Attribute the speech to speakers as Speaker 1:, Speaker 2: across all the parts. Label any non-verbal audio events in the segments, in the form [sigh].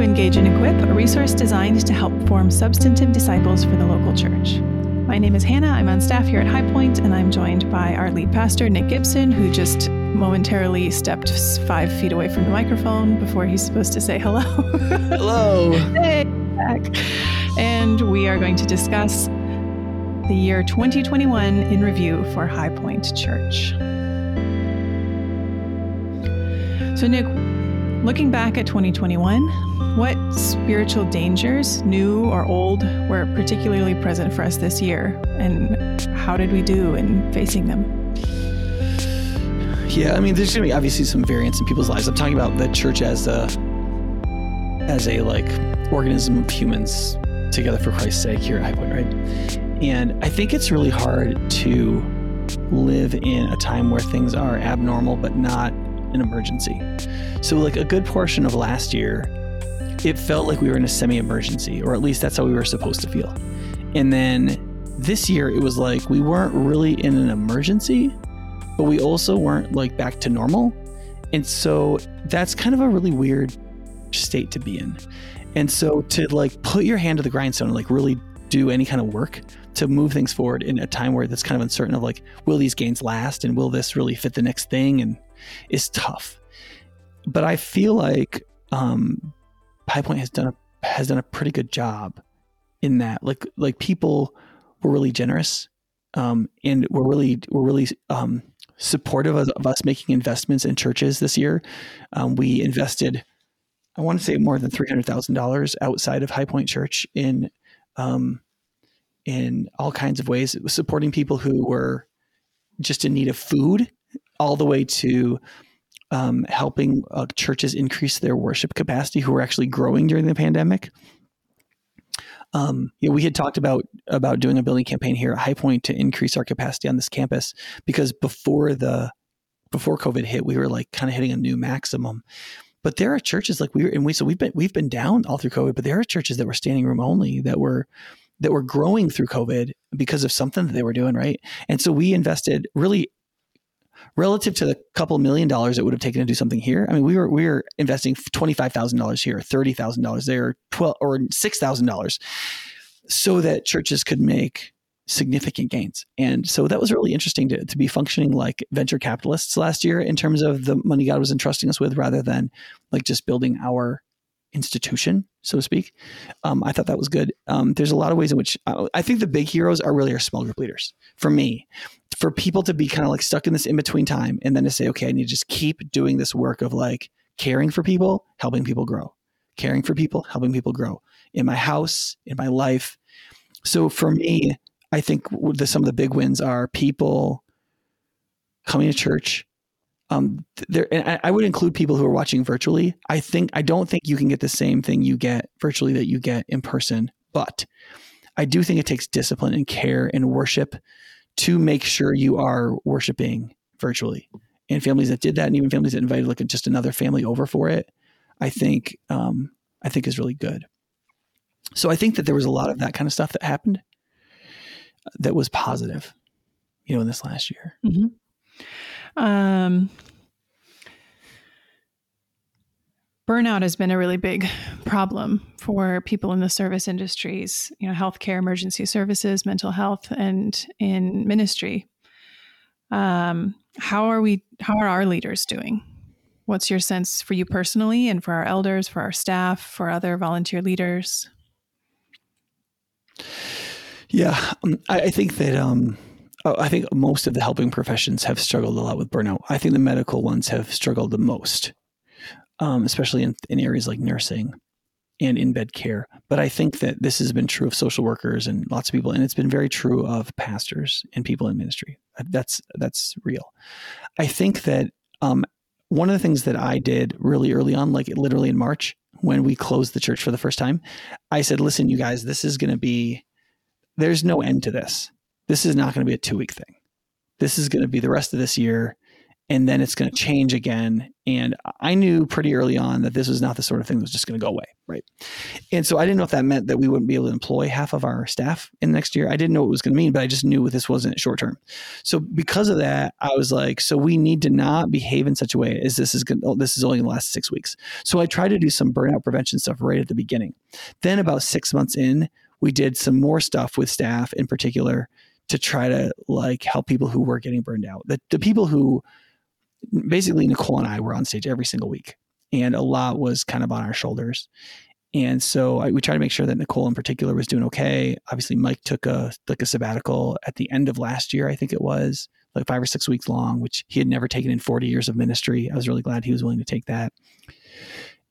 Speaker 1: to Engage and Equip, a resource designed to help form substantive disciples for the local church. My name is Hannah. I'm on staff here at High Point, and I'm joined by our lead pastor, Nick Gibson, who just momentarily stepped five feet away from the microphone before he's supposed to say hello. [laughs]
Speaker 2: Hello.
Speaker 1: hey, back. And we are going to discuss the year 2021 in review for High Point Church. So, Nick, looking back at 2021, what spiritual dangers, new or old, were particularly present for us this year? And how did we do in facing them?
Speaker 2: Yeah, I mean, there's going to be obviously some variance in people's lives. I'm talking about the church as a as a like organism of humans together for Christ's sake here at High Point, right? And I think it's really hard to live in a time where things are abnormal but not an emergency. So, like a good portion of last year, it felt like we were in a semi emergency, or at least that's how we were supposed to feel. And then this year, it was like we weren't really in an emergency, but we also weren't like back to normal. And so that's kind of a really weird state to be in. And so to like put your hand to the grindstone and like really do any kind of work to move things forward in a time where that's kind of uncertain of like, will these gains last and will this really fit the next thing? And is tough. But I feel like um, High Point has done a has done a pretty good job in that. Like like people were really generous, um, and we're really we're really um, supportive of, of, us making investments in churches this year. Um, we invested, I want to say more than three hundred thousand dollars outside of High Point Church in um, in all kinds of ways, supporting people who were just in need of food all the way to um, helping uh, churches increase their worship capacity who were actually growing during the pandemic. Um, you know, we had talked about about doing a building campaign here at High Point to increase our capacity on this campus because before the before COVID hit, we were like kind of hitting a new maximum. But there are churches like we were, and we so we've been we've been down all through COVID, but there are churches that were standing room only that were that were growing through COVID because of something that they were doing right. And so we invested really relative to the couple million dollars it would have taken to do something here. I mean, we were we were investing twenty five thousand dollars here, thirty thousand dollars there, twelve or six thousand dollars, so that churches could make significant gains. And so that was really interesting to, to be functioning like venture capitalists last year in terms of the money God was entrusting us with, rather than like just building our institution, so to speak. Um, I thought that was good. Um, there's a lot of ways in which uh, I think the big heroes are really our small group leaders. For me, for people to be kind of like stuck in this in between time and then to say, okay, I need to just keep doing this work of like caring for people, helping people grow, caring for people, helping people grow in my house, in my life. So for me, I think the, some of the big wins are people coming to church. Um, there, and I would include people who are watching virtually. I think I don't think you can get the same thing you get virtually that you get in person, but I do think it takes discipline and care and worship to make sure you are worshiping virtually. And families that did that, and even families that invited like just another family over for it, I think um, I think is really good. So I think that there was a lot of that kind of stuff that happened that was positive, you know, in this last year.
Speaker 1: Mm-hmm. Um, burnout has been a really big problem for people in the service industries, you know, healthcare, emergency services, mental health, and in ministry. Um, how are we? How are our leaders doing? What's your sense for you personally, and for our elders, for our staff, for other volunteer leaders?
Speaker 2: Yeah, um, I, think that um, I think most of the helping professions have struggled a lot with burnout. I think the medical ones have struggled the most um, especially in, in areas like nursing and in bed care. But I think that this has been true of social workers and lots of people, and it's been very true of pastors and people in ministry. That's that's real. I think that um, one of the things that I did really early on, like literally in March when we closed the church for the first time, I said, "Listen, you guys, this is going to be. There's no end to this. This is not going to be a two week thing. This is going to be the rest of this year." and then it's going to change again. And I knew pretty early on that this was not the sort of thing that was just going to go away, right? And so I didn't know if that meant that we wouldn't be able to employ half of our staff in the next year. I didn't know what it was going to mean, but I just knew this wasn't short term. So because of that, I was like, so we need to not behave in such a way as this is going. Oh, this is only going to last six weeks. So I tried to do some burnout prevention stuff right at the beginning. Then about six months in, we did some more stuff with staff in particular to try to like help people who were getting burned out. The, the people who basically Nicole and I were on stage every single week, and a lot was kind of on our shoulders. And so I, we tried to make sure that Nicole in particular was doing okay. Obviously, Mike took a like a sabbatical at the end of last year, I think it was like five or six weeks long, which he had never taken in 40 years of ministry. I was really glad he was willing to take that.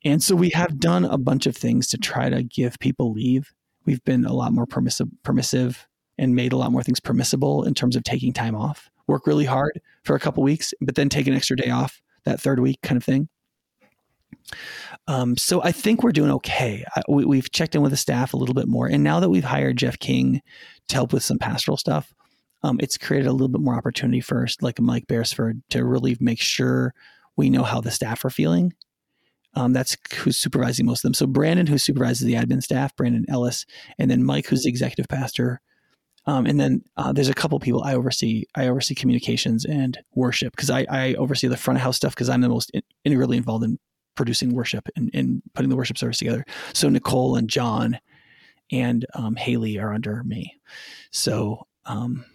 Speaker 2: And so we have done a bunch of things to try to give people leave. We've been a lot more permissive, permissive and made a lot more things permissible in terms of taking time off work really hard for a couple weeks, but then take an extra day off that third week kind of thing. Um, so I think we're doing okay. I, we, have checked in with the staff a little bit more, and now that we've hired Jeff King to help with some pastoral stuff, um, it's created a little bit more opportunity for like Mike Beresford, to really make sure we know how the staff are feeling. Um, that's who's supervising most of them. So Brandon, who supervises the admin staff, Brandon Ellis, and then Mike, who's the executive pastor, um, and then uh, there's a couple people I oversee. I oversee communications and worship because I, I, oversee the front of house stuff because I'm the most in, integrally involved in producing worship and, and, putting the worship service together. So Nicole and John and um, Haley are under me. So um,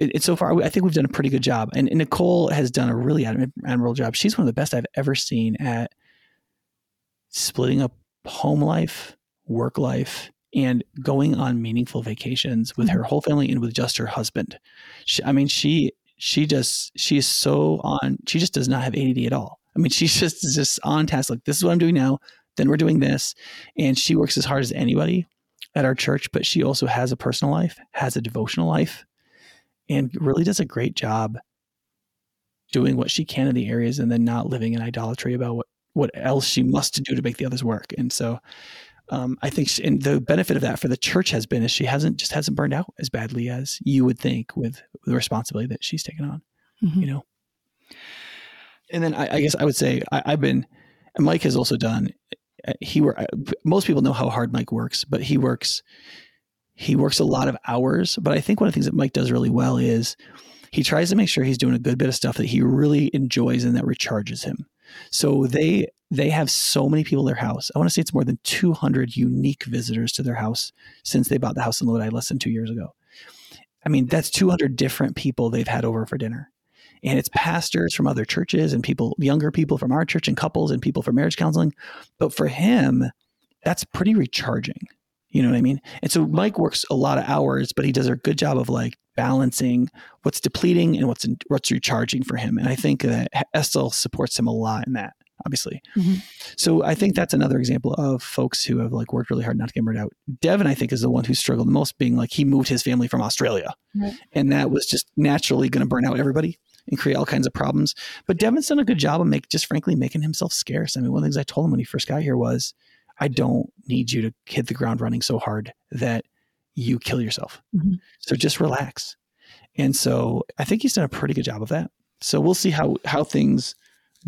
Speaker 2: it, it, so far, I think we've done a pretty good job. And, and Nicole has done a really admirable job. She's one of the best I've ever seen at splitting up home life, work life, and going on meaningful vacations with her mm-hmm. whole family and with just her husband. She, I mean, she she just she is so on. She just does not have ADD at all. I mean, [laughs] she's just just on task. Like this is what I'm doing now. Then we're doing this, and she works as hard as anybody at our church. But she also has a personal life, has a devotional life, and really does a great job doing what she can in the areas, and then not living in idolatry about what what else she must do to make the others work. And so um, I think, she, and the benefit of that for the church has been is she hasn't just hasn't burned out as badly as you would think with the responsibility that she's taken on. Mm-hmm. You know, and then I, I guess I would say I, have been. Mike has also done. Uh, he were most people know how hard Mike works, but he works. He works a lot of hours, but I think one of the things that Mike does really well is he tries to make sure he's doing a good bit of stuff that he really enjoys and that recharges him. So they they have so many people their house. I want to say it's more than 200 unique visitors to their house since they bought the house in Lodi less than two years ago. I mean, that's 200 different people they've had over for dinner. And it's pastors from other churches and people, younger people from our church and couples and people for marriage counseling. But for him, that's pretty recharging. You know what I mean? And so Mike works a lot of hours, but he does a good job of like balancing what's depleting and what's what's recharging for him. And I think that Estelle supports him a lot in that obviously. Mm-hmm. So I think that's another example of folks who have like worked really hard not to get burned out. Devin, I think, is the one who struggled the most, being like he moved his family from Australia, right. and that was just naturally going to burn out everybody and create all kinds of problems. But Devin's done a good job of make just frankly making himself scarce. I mean, one of the things I told him when he first got here was, I don't need you to hit the ground running so hard that you kill yourself. Mm-hmm. So just relax. And so I think he's done a pretty good job of that. So we'll see how how things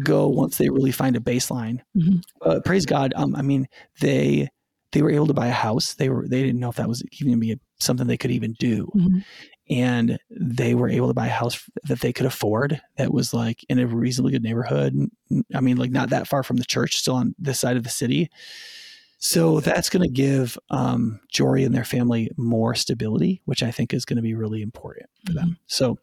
Speaker 2: go once they really find a baseline. Mm-hmm. Uh, praise God. Um, I mean, they they were able to buy a house. They were they didn't know if that was even going to be a, something they could even do, mm-hmm. And they were able to buy a house that they could afford. That was like in a reasonably good neighborhood. I mean, like not that far from the church, still on this side of the city. So that's going to give um, Jory and their family more stability, which I think is going to be really important for mm-hmm. them. So,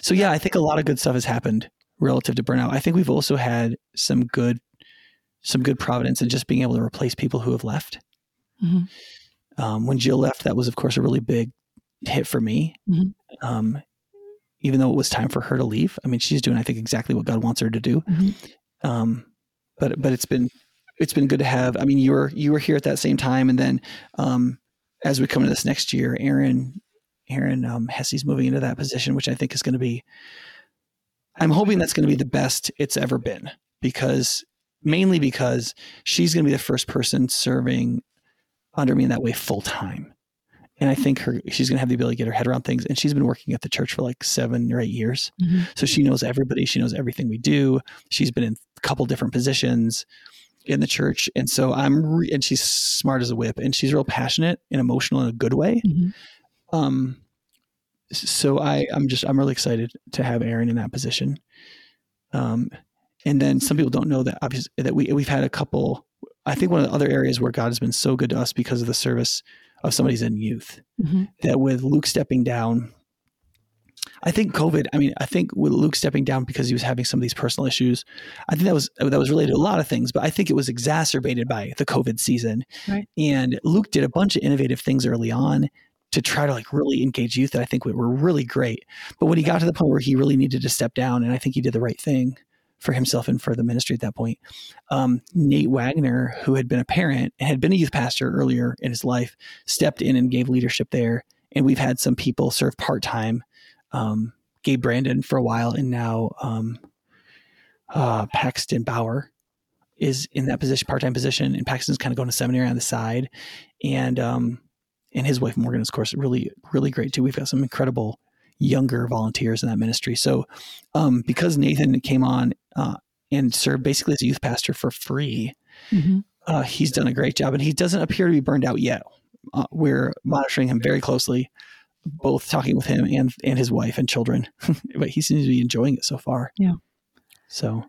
Speaker 2: so yeah, I think a lot of good stuff has happened relative to burnout. I think we've also had some good some good providence in just being able to replace people who have left. Mm-hmm. Um, when Jill left, that was of course a really big hit for me. Mm-hmm. Um, even though it was time for her to leave, I mean, she's doing I think exactly what God wants her to do. Mm-hmm. Um, but but it's been it's been good to have. I mean, you were you were here at that same time, and then um, as we come into this next year, Aaron Aaron um, Hesse's moving into that position, which I think is going to be I'm hoping that's going to be the best it's ever been because mainly because she's going to be the first person serving under me in that way full time. And I think her she's going to have the ability to get her head around things. And she's been working at the church for like seven or eight years,
Speaker 1: Mhm.
Speaker 2: so she knows everybody. She knows everything we do. She's been in a couple different positions in the church, and so I'm re- and she's smart as a whip, and she's real passionate and emotional in a good way.
Speaker 1: Mhm.
Speaker 2: Um, so I I'm just I'm really excited to have Aaron in that position. Um, and then some people don't know that obviously that we we've had a couple. I think one of the other areas where God has been so good to us because of the service of somebody's in youth
Speaker 1: Mhm.
Speaker 2: that with Luke stepping down, I think COVID. I mean, I think with Luke stepping down because he was having some of these personal issues, I think that was that was related to a lot of things, but I think it was exacerbated by the COVID season.
Speaker 1: Right.
Speaker 2: And Luke did a bunch of innovative things early on to try to like really engage youth that I think were really great. But when he got to the point where he really needed to step down, and I think he did the right thing for himself and for the ministry at that point, um, Nate Wagner, who had been a parent and had been a youth pastor earlier in his life, stepped in and gave leadership there. And we've had some people serve part time. Um, Gabe Brandon for a while, and now um, uh, Paxton Bauer is in that position, part time position, and Paxton's kind of going to seminary on the side, and um, and his wife Morgan is of course really really great too. We've got some incredible younger volunteers in that ministry. So um, because Nathan came on uh, and served basically as a youth pastor for free,
Speaker 1: Mhm.
Speaker 2: uh, he's done a great job, and he doesn't appear to be burned out yet. Uh, we're monitoring him very closely, both talking with him and and his wife and children. [laughs] but he seems to be enjoying it so far.
Speaker 1: Yeah.
Speaker 2: So,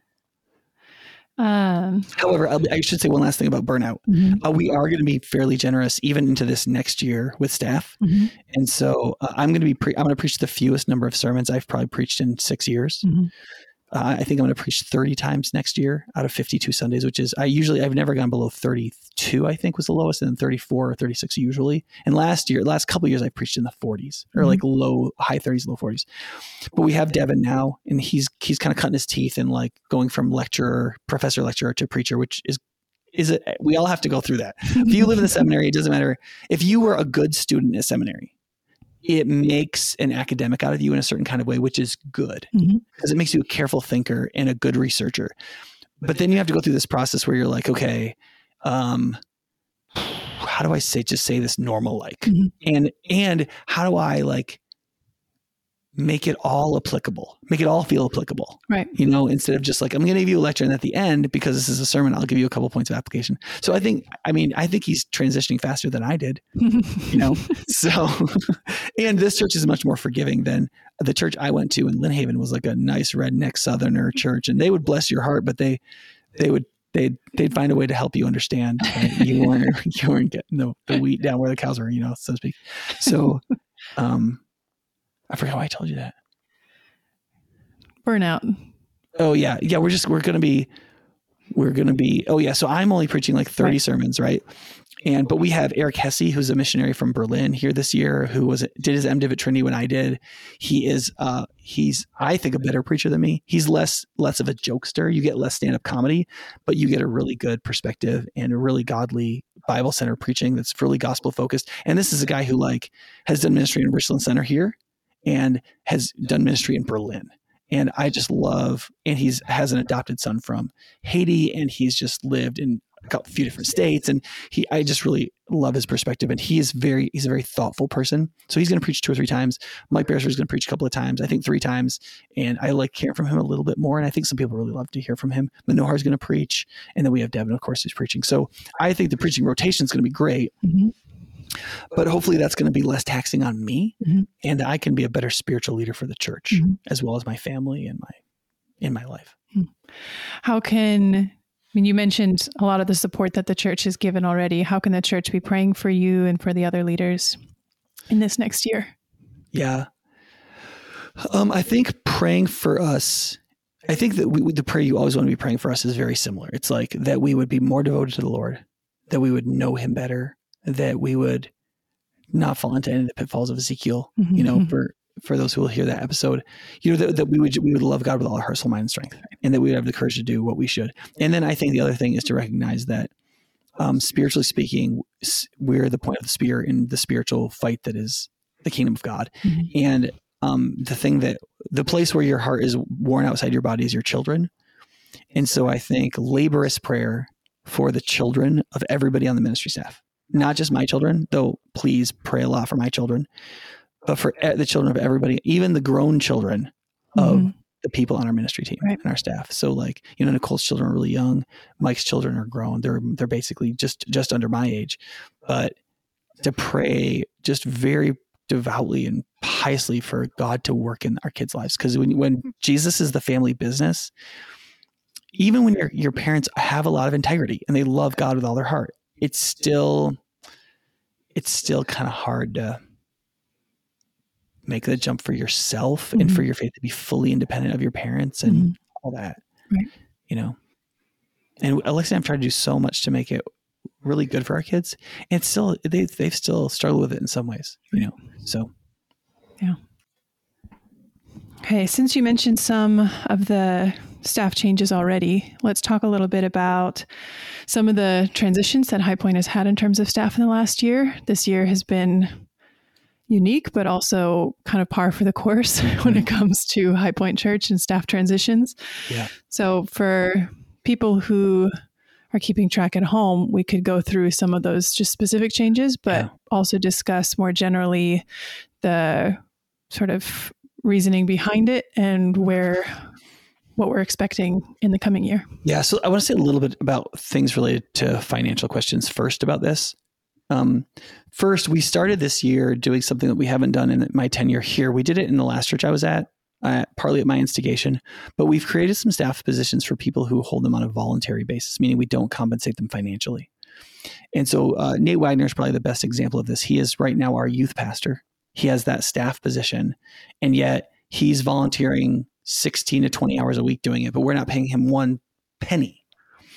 Speaker 1: Um,
Speaker 2: however, I should say one last thing about burnout.
Speaker 1: mhm.
Speaker 2: Uh, we are going to be fairly generous even into this next year with staff,
Speaker 1: Mhm.
Speaker 2: and so uh, I'm going to be pre- I'm going to preach the fewest number of sermons I've probably preached in six years. Uh, I think I'm going to preach 30 times next year out of 52 Sundays, which is I usually I've never gone below 32. I think was the lowest, and then 34 or 36 usually. And last year, last couple of years, I preached in the 40s or
Speaker 1: Mhm.
Speaker 2: like low high 30s, low 40s. But we have Devin now, and he's he's kind of cutting his teeth and like going from lecturer, professor, lecturer to preacher, which is is it. We all have to go through that. If you live in the [laughs] seminary, it doesn't matter if you were a good student at seminary. It makes an academic out of you in a certain kind of way, which is good
Speaker 1: Mhm.
Speaker 2: because it makes you a careful thinker and a good researcher. But then you have to go through this process where you're like, okay, um, how do I say just say this normal like,
Speaker 1: Mhm.
Speaker 2: and and how do I like make it all applicable, make it all feel applicable,
Speaker 1: Right.
Speaker 2: you know, instead of just like I'm going to give you a lecture and at the end because this is a sermon, I'll give you a couple points of application. So I think, I mean, I think he's transitioning faster than I did you know [laughs] so [laughs] and this church is much more forgiving than the church i went to in lynn haven was like a nice redneck southerner church and they would bless your heart but they they would they'd they'd find a way to help you understand you weren't [laughs] you weren't getting the, the wheat down where the cows were you know so to speak so um i forgot why i told you that
Speaker 1: Burnout.
Speaker 2: Oh yeah, yeah. We're just we're gonna be we're gonna be. Oh yeah. So I'm only preaching like 30
Speaker 1: Right.
Speaker 2: sermons, right? And but we have Eric Hesse, who's a missionary from Berlin here this year, who was did his MDiv at Trinity when I did. He is uh he's I think a better preacher than me. He's less less of a jokester. You get less stand up comedy, but you get a really good perspective and a really godly Bible center preaching that's really gospel focused. And this is a guy who like has done ministry in Richland Center here and has done ministry in Berlin and I just love. And he's has an adopted son from Haiti, and he's just lived in a couple- few different states. And he, I just really love his perspective. And he is very, he's a very thoughtful person. So he's going to preach two or three times. Mike Beresford is going to preach a couple of times. I think three times. And I like hearing from him a little bit more. And I think some people really love to hear from him. Manohar is going to preach, and then we have Devin, of course, who's preaching. So I think the preaching rotation is going to be great.
Speaker 1: Mhm.
Speaker 2: But hopefully that's going to be less taxing on me,
Speaker 1: Mhm.
Speaker 2: and I can be a better spiritual leader for the church
Speaker 1: Mhm.
Speaker 2: as well as my family and my in my life.
Speaker 1: How can, I mean, you mentioned a lot of the support that the church has given already. How can the church be praying for you and for the other leaders in this next year?
Speaker 2: Yeah. Um, I think praying for us, I think that we, the prayer you always want to be praying for us is very similar. It's like that we would be more devoted to the Lord, that we would know Him better, that we would not fall into any of the pitfalls of Ezekiel. You know,
Speaker 1: Mhm.
Speaker 2: for for those who will hear that episode, you know that, that we would we would love God with all our heart, soul, mind, and strength, and that we would have the courage to do what we should. And then I think the other thing is to recognize that, um, spiritually speaking, we're the point of the spear in the spiritual fight that is the kingdom of God.
Speaker 1: Mhm.
Speaker 2: And um, the thing that the place where your heart is worn outside your body is your children. And so I think laborious prayer for the children of everybody on the ministry staff. Not just my children, though please pray a lot for my children, but for the children of everybody, even the grown children of mm-hmm. the people on our ministry team right. and our staff. So like, you know, Nicole's children are really young. Mike's children are grown. They're they're basically just just under my age. But to pray just very devoutly and piously for God to work in our kids' lives. Because when when mm-hmm. Jesus is the family business, even when your your parents have a lot of integrity and they love God with all their heart, it's still it's still kind of hard to make the jump for yourself mm-hmm. and for your faith to be fully independent of your parents and mm-hmm. all that. Right. You know. And Alexa and I've tried to do so much to make it really good for our kids. And still they they've still struggled with it in some ways, you know. So
Speaker 1: Yeah. Okay, since you mentioned some of the staff changes already, let's talk a little bit about some of the transitions that High Point has had in terms of staff in the last year. This year has been unique, but also kind of par for the course [laughs] when it comes to High Point Church and staff transitions. Yeah. So for people who are keeping track at home, we could go through some of those just specific changes, but yeah. also discuss more generally the sort of reasoning behind it and where what we're expecting in the coming year.
Speaker 2: Yeah, so I want to say a little bit about things related to financial questions first about this. Um, first, we started this year doing something that we haven't done in my tenure here. We did it in the last church I was at, uh, partly at my instigation, but we've created some staff positions for people who hold them on a voluntary basis, meaning we don't compensate them financially. And so uh, Nate Wagner is probably the best example of this. He is right now our youth pastor. He has that staff position, and yet he's volunteering 16 to 20 hours a week doing it, but we're not paying him one penny,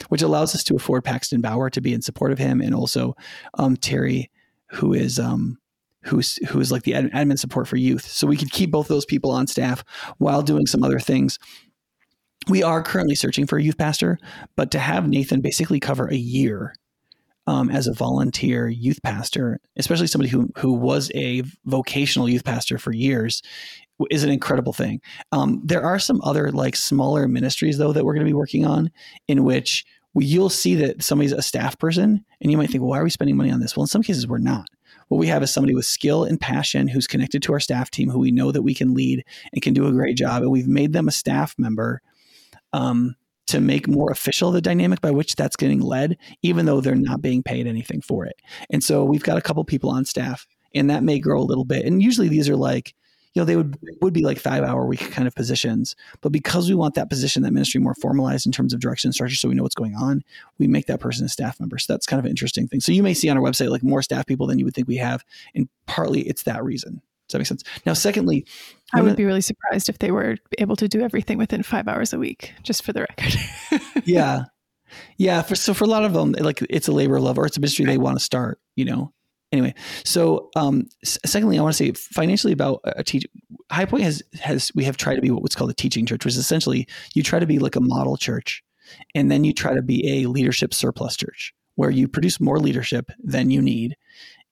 Speaker 2: which allows us to afford Paxton Bauer to be in support of him and also um, Terry, who is um, who's who is like the admin support for youth. So we could keep both those people on staff while doing some other things. We are currently searching for a youth pastor, but to have Nathan basically cover a year um, as a volunteer youth pastor, especially somebody who who was a vocational youth pastor for years, is an incredible thing. Um, there are some other like smaller ministries though that we're going to be working on, in which you'll see that somebody's a staff person, and you might think, well, why are we spending money on this? Well, in some cases, we're not. What we have is somebody with skill and passion who's connected to our staff team, who we know that we can lead and can do a great job, and we've made them a staff member. Um, to make more official the dynamic by which that's getting led, even though they're not being paid anything for it. And so we've got a couple people on staff, and that may grow a little bit. And usually these are like, you know, they would would be like five hour week kind of positions. But because we want that position, that ministry more formalized in terms of direction and structure, so we know what's going on, we make that person a staff member. So that's kind of an interesting thing. So you may see on our website like more staff people than you would think we have, and partly it's that reason. Does that make sense? Now, secondly,
Speaker 1: I would be really surprised if they were able to do everything within five hours a week, just for the record. [laughs]
Speaker 2: yeah. Yeah. For, so for a lot of them, like it's a labor of love or it's a ministry they want to start, you know? Anyway, so um, secondly, I want to say financially about a teach. High Point has has we have tried to be what's called a teaching church, which is essentially you try to be like a model church, and then you try to be a leadership surplus church where you produce more leadership than you need,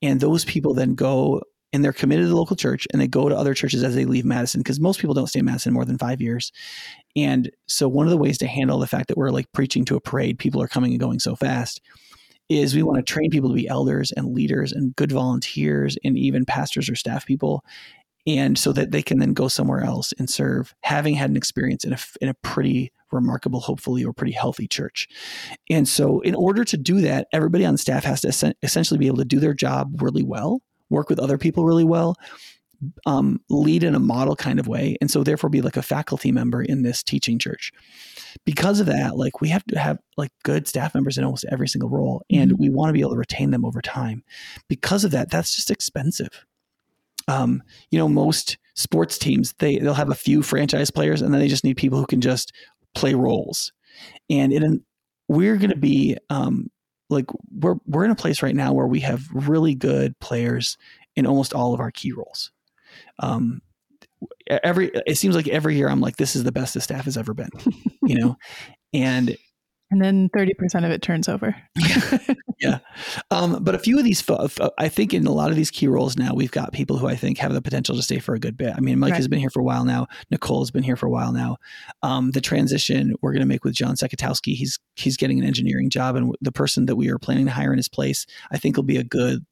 Speaker 2: and those people then go and they're committed to the local church and they go to other churches as they leave Madison because most people don't stay in Madison more than five years. And so one of the ways to handle the fact that we're like preaching to a parade, people are coming and going so fast, is we want to train people to be elders and leaders and good volunteers and even pastors or staff people. And so that they can then go somewhere else and serve, having had an experience in a, in a pretty remarkable, hopefully, or pretty healthy church. And so, in order to do that, everybody on staff has to essentially be able to do their job really well work with other people really well, um, lead in a model kind of way, and so therefore be like a faculty member in this teaching church. Because of that, like we have to have like good staff members in almost every single role, and mm-hmm. we want to be able to retain them over time. Because of that, that's just expensive. Um, you know, most sports teams they they'll have a few franchise players, and then they just need people who can just play roles. And in we're going to be um, like we're we're in a place right now where we have really good players in almost all of our key roles. Um, every it seems like every year I'm like, this is the best the staff has ever been, you know, [laughs] and
Speaker 1: And then 30% of it turns over. [laughs]
Speaker 2: yeah. Um, but a few of these, I think in a lot of these key roles now, we've got people who I think have the potential to stay for a good bit. I mean, Mike right. has been here for a while now. Nicole has been here for a while now. Um, the transition we're going to make with John Sekatowski, he's, he's getting an engineering job. And the person that we are planning to hire in his place, I think will be a good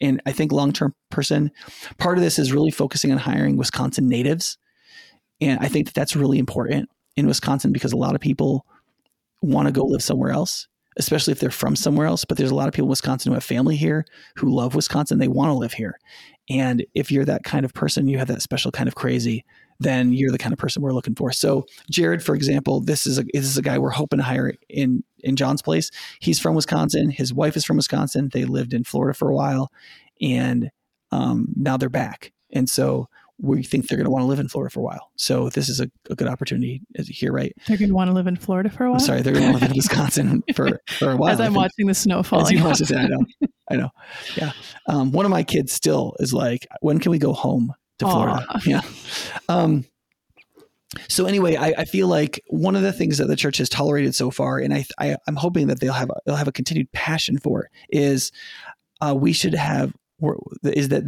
Speaker 2: and I think long term person. Part of this is really focusing on hiring Wisconsin natives. And I think that that's really important in Wisconsin because a lot of people want to go live somewhere else, especially if they're from somewhere else. But there's a lot of people in Wisconsin who have family here, who love Wisconsin, they want to live here. And if you're that kind of person, you have that special kind of crazy, then you're the kind of person we're looking for. So Jared, for example, this is a this is a guy we're hoping to hire in in John's place. He's from Wisconsin. His wife is from Wisconsin. They lived in Florida for a while, and um, now they're back. And so we think they're going to want to live in Florida for a while. So this is a, a good opportunity here, right?
Speaker 1: They're going to want to live in Florida for a while.
Speaker 2: I'm sorry, they're going to live in Wisconsin [laughs] for, for a while.
Speaker 1: As I'm watching the snow falling. I
Speaker 2: know, I know. Yeah. Um, one of my kids still is like, when can we go home to Florida? [laughs] Yeah. Um, so anyway, I, I, feel like one of the things that the church has tolerated so far, and I, I am hoping that they'll have a, they'll have a continued passion for, is uh, we should have is that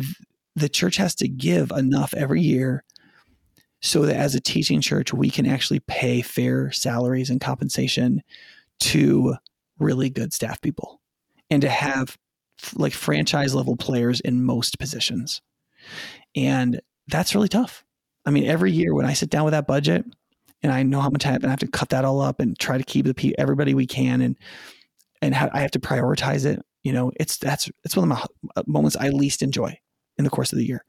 Speaker 2: the church has to give enough every year so that as a teaching church, we can actually pay fair salaries and compensation to really good staff people and to have like franchise level players in most positions. And that's really tough. I mean, every year when I sit down with that budget and I know how much I have to cut that all up and try to keep the everybody we can and and I have to prioritize it. You know, it's that's it's one of my moments I least enjoy in the course of the year.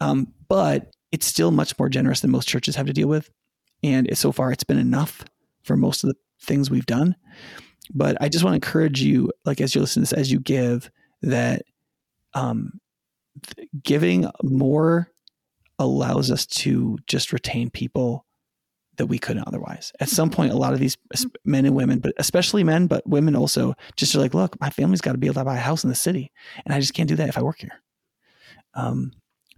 Speaker 2: Um, but it's still much more generous than most churches have to deal with. And so far, it's been enough for most of the things we've done. But I just want to encourage you, like as you listen to this, as you give, that um, giving more allows us to just retain people that we couldn't otherwise. At some point, a lot of these men and women, but especially men, but women also, just are like, look, my family's got to be able to buy a house in the city, and I just can't do that if I work here. Um,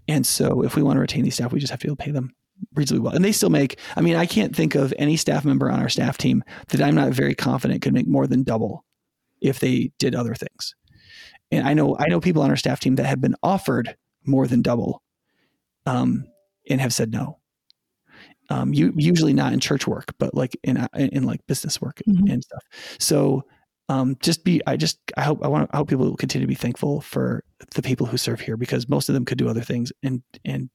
Speaker 2: and so if we want to retain these staff, we just have to be able to pay them reasonably well. And they still make, I mean, I can't think of any staff member on our staff team that I'm not very confident could make more than double if they did other things. And I know, I know people on our staff team that have been offered more than double um, and have said no. Um, you usually not in church work, but like in, in, in like business work mm-hmm. and stuff. So um, just be i just i hope i want i hope people will continue to be thankful for the people who serve here because most of them could do other things and and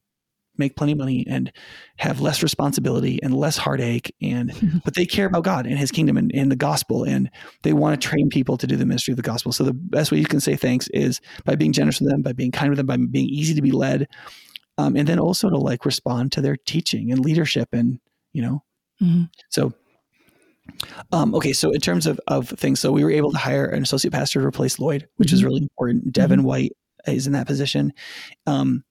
Speaker 2: make plenty of money and have less responsibility and less heartache and [laughs] but they care about god and his kingdom and, and the gospel and they want to train people to do the ministry of the gospel so the best way you can say thanks is by being generous with them by being kind with them by being easy to be led um, and then also to like respond to their teaching and leadership and you know mm-hmm. so um, okay, so in terms of, of things, so we were able to hire an associate pastor to replace Lloyd, which mm-hmm. is really important. Devin mm-hmm. White is in that position. Um,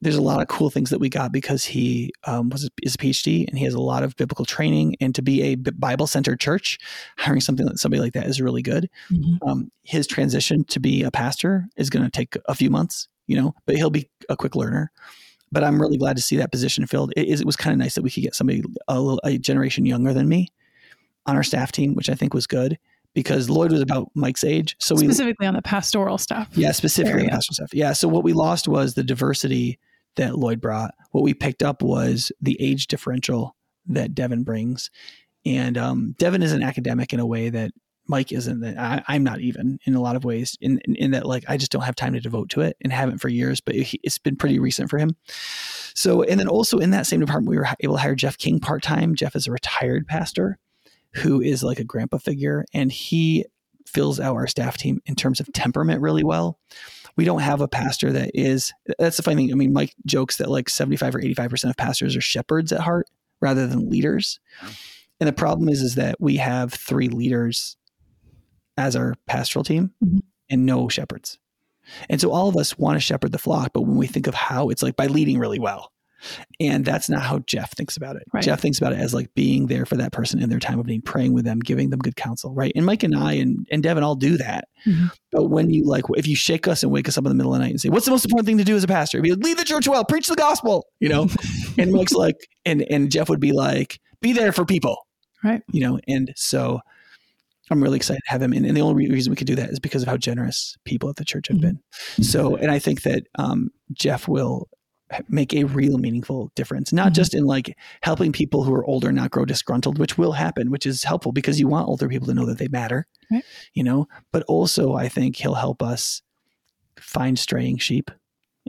Speaker 2: there's a lot of cool things that we got because he um, was is a PhD and he has a lot of biblical training. And to be a Bible centered church, hiring something like somebody like that is really good. Mm-hmm. Um, his transition to be a pastor is going to take a few months, you know, but he'll be a quick learner. But I'm really glad to see that position filled. It, it was kind of nice that we could get somebody a, little, a generation younger than me on our staff team, which I think was good because Lloyd was about Mike's age. So
Speaker 1: we specifically on the pastoral stuff.
Speaker 2: Yeah, specifically on pastoral stuff. Yeah. So what we lost was the diversity that Lloyd brought. What we picked up was the age differential that Devin brings. And um, Devin is an academic in a way that Mike isn't. That I, am not even in a lot of ways. In, in, in that, like I just don't have time to devote to it, and haven't for years. But it, it's been pretty recent for him. So, and then also in that same department, we were able to hire Jeff King part time. Jeff is a retired pastor, who is like a grandpa figure, and he fills out our staff team in terms of temperament really well. We don't have a pastor that is, that's the funny thing. I mean, Mike jokes that like 75 or 85% of pastors are shepherds at heart rather than leaders. And the problem is, is that we have three leaders as our pastoral team mm-hmm. and no shepherds. And so all of us want to shepherd the flock, but when we think of how, it's like by leading really well. And that's not how Jeff thinks about it. Right. Jeff thinks about it as like being there for that person in their time of need, praying with them, giving them good counsel, right? And Mike and I and, and Devin all do that. Mm-hmm. But when you like, if you shake us and wake us up in the middle of the night and say, what's the most important thing to do as a pastor? Be like, lead the church well, preach the gospel, you know? [laughs] and Mike's like, and, and Jeff would be like, be there for people.
Speaker 1: Right.
Speaker 2: You know, and so I'm really excited to have him. And, and the only reason we could do that is because of how generous people at the church have been. So, and I think that um, Jeff will make a real meaningful difference, not
Speaker 1: Mhm.
Speaker 2: just in like helping people who are older not grow disgruntled, which will happen, which is helpful because you want older people to know that they matter,
Speaker 1: Right.
Speaker 2: you know, but also I think he'll help us find straying sheep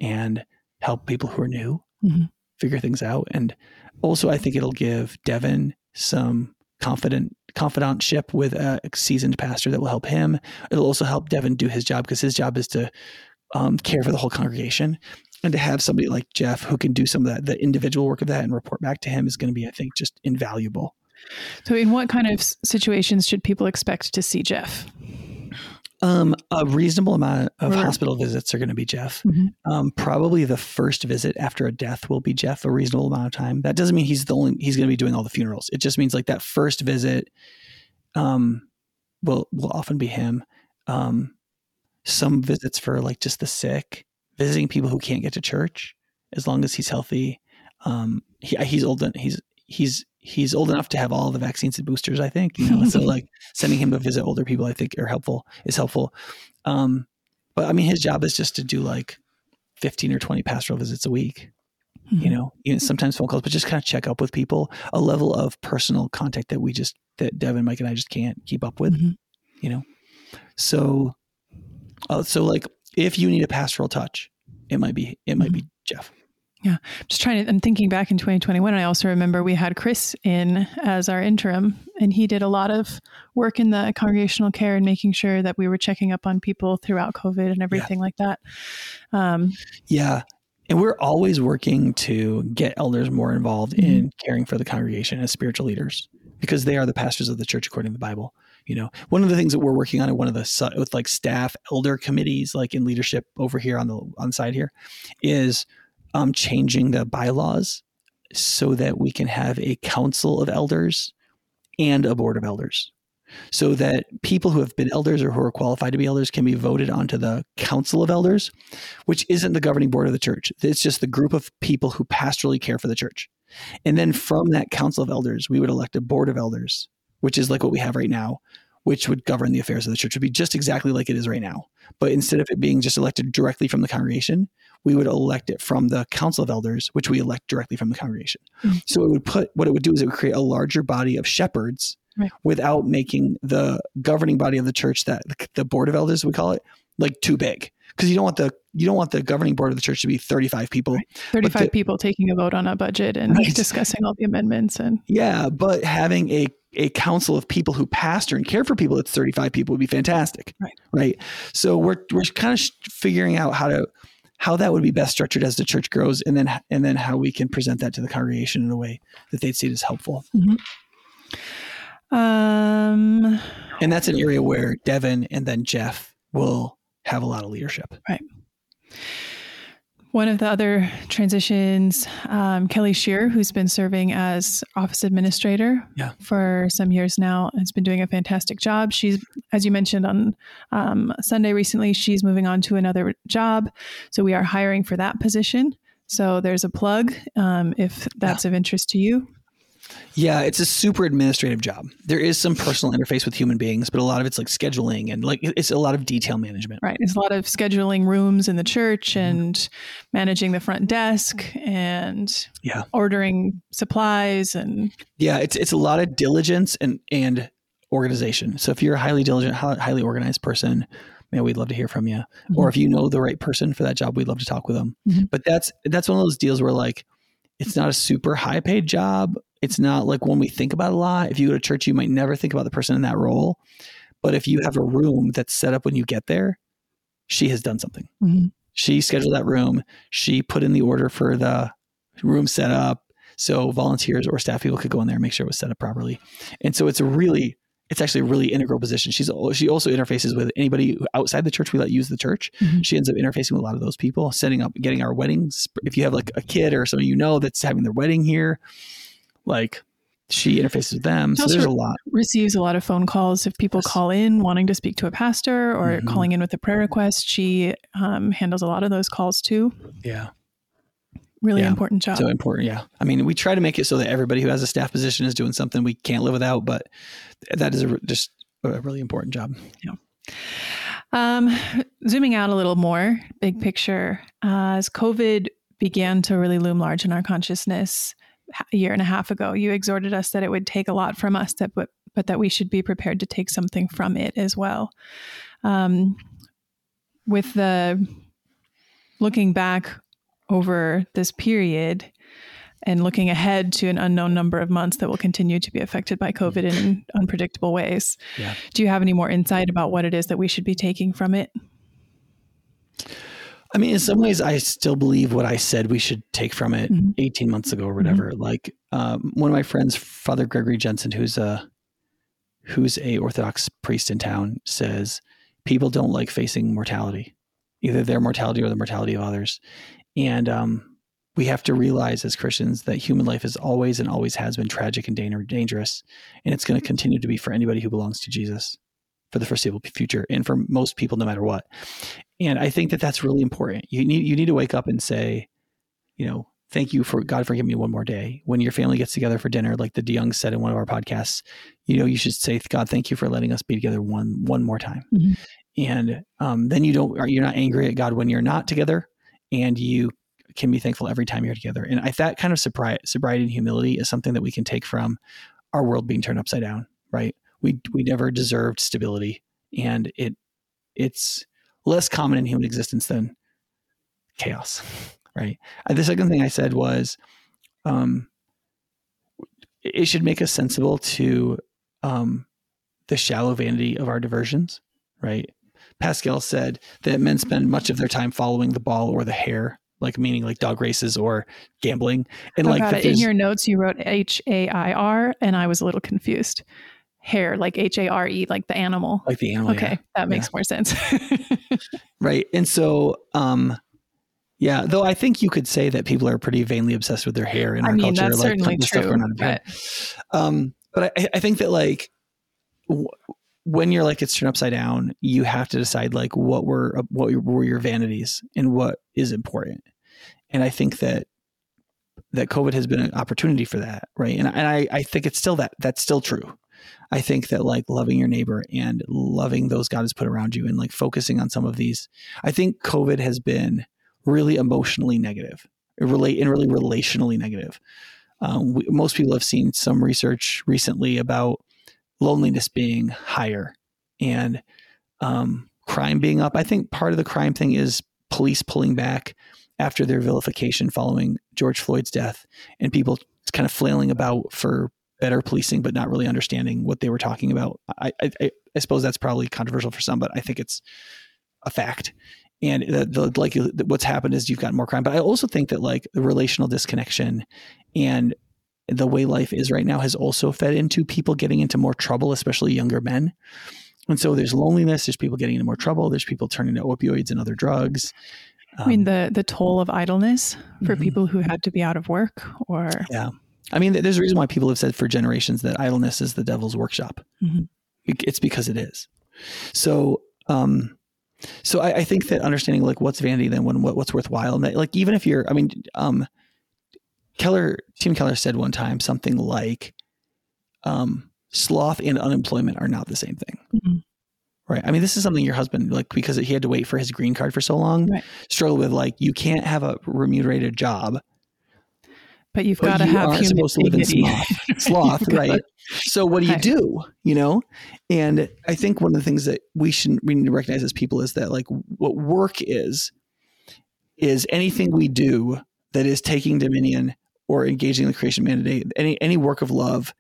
Speaker 2: and help people who are new
Speaker 1: Mhm.
Speaker 2: figure things out. And also I think it'll give Devin some confident confidantship with a seasoned pastor that will help him. It'll also help Devin do his job because his job is to um, care for the whole congregation. And to have somebody like Jeff who can do some of that, the individual work of that and report back to him is going to be, I think, just invaluable.
Speaker 1: So, in what kind of situations should people expect to see Jeff?
Speaker 2: Um, a reasonable amount of
Speaker 1: Right.
Speaker 2: hospital visits are going to be Jeff.
Speaker 1: Mhm.
Speaker 2: Um, probably the first visit after a death will be Jeff. A reasonable amount of time. That doesn't mean he's the only. He's going to be doing all the funerals. It just means like that first visit, um, will will often be him. Um, some visits for like just the sick, visiting people who can't get to church, as long as he's healthy. Um, he, he's old. He's he's he's old enough to have all the vaccines and boosters. I think you know. so [laughs] like sending him to visit older people, I think are helpful. Is helpful. Um, but I mean, his job is just to do like fifteen or twenty pastoral visits a week. You
Speaker 1: Mhm.
Speaker 2: know, you know, sometimes phone calls, but just kind of check up with people. A level of personal contact that we just that Devin, Mike, and I just can't keep up with.
Speaker 1: Mhm.
Speaker 2: You know, so uh, so like if you need a pastoral touch, it might be it might be Jeff. Yeah.
Speaker 1: Just trying to, I'm thinking back in 2021. I also remember we had Chris in as our interim, and he did a lot of work in the congregational care and making sure that we were checking up on people throughout COVID and everything like that. Um,
Speaker 2: Yeah. And we're always working to get elders more involved in caring for the congregation as spiritual leaders because they are the pastors of the church according to the Bible. You know, one of the things that we're working on in one of the with like staff elder committees, like in leadership over here on the on side here, is um, changing the bylaws so that we can have a council of elders and a board of elders so that people who have been elders or who are qualified to be elders can be voted onto the council of elders, which isn't the governing board of the church. It's just the group of people who pastorally care for the church. And then from that council of elders, we would elect a board of elders, which is like what we have right now, which would govern the affairs of the church. Would be just exactly like it is right now. But instead of it being just elected directly from the congregation, we would elect it from the council of elders, which we elect directly from the congregation.
Speaker 1: Mhm.
Speaker 2: So it would put what it would do is it would create a larger body of shepherds
Speaker 1: Right.
Speaker 2: without making the governing body of the church that the board of elders we call it like too big because you don't want the you don't want the governing board of the church to be 35 people
Speaker 1: 35
Speaker 2: the-
Speaker 1: people taking a vote on a budget and
Speaker 2: Right.
Speaker 1: discussing all the amendments and
Speaker 2: yeah but having a a council of people who pastor and care for people that's 35 people would be fantastic.
Speaker 1: Right.
Speaker 2: right? So we're we're kind of sh- figuring out how to how that would be best structured as the church grows and then and then how we can present that to the congregation in a way that they'd see it as helpful.
Speaker 1: Um
Speaker 2: and that's an area where devin and then jeff will have a lot of leadership Right.
Speaker 1: One of the other transitions, um, Kelly Shear, who's been serving as office administrator
Speaker 2: Yeah.
Speaker 1: for some years now, has been doing a fantastic job. She's, as you mentioned on um, Sunday recently, she's moving on to another job. So we are hiring for that position. So there's a plug um, if that's of interest to you.
Speaker 2: Yeah, it's a super administrative job. There is some personal interface with human beings, but a lot of it's like scheduling and like it's a lot of detail management.
Speaker 1: Right. It's a lot of scheduling rooms in the church
Speaker 2: Mm-hmm.
Speaker 1: and managing the front desk and
Speaker 2: Yeah.
Speaker 1: ordering supplies and
Speaker 2: Yeah, it's it's a lot of diligence and and organization. So if you're a highly diligent, highly organized person, man, we'd love to hear from you. Or if you know the right person for that job, we'd love to talk with them.
Speaker 1: Mhm.
Speaker 2: But that's that's one of those deals where like it's not a super high paid job. It's not like one we think about a lot. If you go to church, you might never think about the person in that role. But if you have a room that's set up when you get there, she has done something.
Speaker 1: Mhm.
Speaker 2: She scheduled that room. She put in the order for the room set up so volunteers or staff people could go in there and make sure it was set up properly. And so it's a really, it's actually a really integral position. She's she also interfaces with anybody outside the church we let use the church.
Speaker 1: Mhm.
Speaker 2: She ends up interfacing with a lot of those people, setting up, getting our weddings. If you have like a kid or someone you know that's having their wedding here, like she interfaces with them. So there's a lot.
Speaker 1: receives a lot of phone calls if people
Speaker 2: Yes.
Speaker 1: call in wanting to speak to a pastor or
Speaker 2: Mhm.
Speaker 1: calling in with a prayer request. She um, handles a lot of those calls too.
Speaker 2: Yeah.
Speaker 1: Really
Speaker 2: Yeah.
Speaker 1: important job.
Speaker 2: So important, yeah. I mean, we try to make it so that everybody who has a staff position is doing something we can't live without, but that is a, just a really important job.
Speaker 1: Yeah. Um, zooming out a little more, big picture, uh, as COVID began to really loom large in our consciousness a year and a half ago, you exhorted us that it would take a lot from us, that but, but that we should be prepared to take something from it as well. Um, with the looking back over this period, and looking ahead to an unknown number of months that will continue to be affected by COVID in unpredictable ways. Yeah. Do you have any more insight about what it is that we should be taking from it?
Speaker 2: I mean, in some ways, I still believe what I said we should take from it mm-hmm. 18 months ago or whatever. Mm-hmm. Like um, one of my friends, Father Gregory Jensen, who's a who's a Orthodox priest in town, says people don't like facing mortality, either their mortality or the mortality of others. And um, we have to realize as Christians that human life is always and always has been tragic and dangerous, and it's going to continue to be for anybody who belongs to Jesus for the foreseeable future, and for most people, no matter what. And I think that that's really important. You need you need to wake up and say, you know, thank you for God for giving me one more day. When your family gets together for dinner, like the DeYoung said in one of our podcasts, you know, you should say, God, thank you for letting us be together one one more time. Mm-hmm. And um, then you don't you're not angry at God when you're not together, and you can be thankful every time you're together. And I, that kind of sobriety, sobriety and humility is something that we can take from our world being turned upside down, right? We we never deserved stability, and it it's less common in human existence than chaos, [laughs] right? Uh, the second thing I said was, um, it should make us sensible to um, the shallow vanity of our diversions, right? Pascal said that men spend much of their time following the ball or the hare like meaning like dog races or gambling.
Speaker 1: And like the, in your notes, you wrote H A I R, and I was a little confused. Hare, like H A R E, like the animal.
Speaker 2: Like the animal.
Speaker 1: Okay,
Speaker 2: yeah.
Speaker 1: that makes yeah. more sense. [laughs]
Speaker 2: right, and so, um, yeah, though I think you could say that people are pretty vainly obsessed with their hair in I our mean, culture,
Speaker 1: that's
Speaker 2: like
Speaker 1: certainly true. But,
Speaker 2: um, but I, I think that like. W- when you're like it's turned upside down, you have to decide like what were what were your vanities and what is important. And I think that that COVID has been an opportunity for that, right? And, and I, I think it's still that that's still true. I think that like loving your neighbor and loving those God has put around you and like focusing on some of these. I think COVID has been really emotionally negative, relate and really relationally negative. Um, we, most people have seen some research recently about loneliness being higher and um, crime being up. I think part of the crime thing is police pulling back after their vilification following George Floyd's death and people kind of flailing about for better policing, but not really understanding what they were talking about. I, I, I suppose that's probably controversial for some, but I think it's a fact. And the, the, like what's happened is you've got more crime, but I also think that like the relational disconnection and the way life is right now has also fed into people getting into more trouble, especially younger men. And so there's loneliness, there's people getting into more trouble, there's people turning to opioids and other drugs.
Speaker 1: Um, I mean the the toll of idleness for mm-hmm. people who had to be out of work or
Speaker 2: Yeah. I mean there's a reason why people have said for generations that idleness is the devil's workshop. Mm-hmm. It's because it is. So um so I, I, think that understanding like what's vanity then when what, what's worthwhile and that like even if you're I mean um Keller, Tim Keller said one time something like, um, sloth and unemployment are not the same thing. Mm-hmm. Right. I mean, this is something your husband, like, because he had to wait for his green card for so long, right. struggle with. Like, you can't have a remunerated job,
Speaker 1: but you've got to you have supposed to live in
Speaker 2: sloth, sloth [laughs] right? So, what do you do? You know, and I think one of the things that we should we need to recognize as people is that, like, what work is is anything we do that is taking dominion or engaging the creation mandate, any any work of love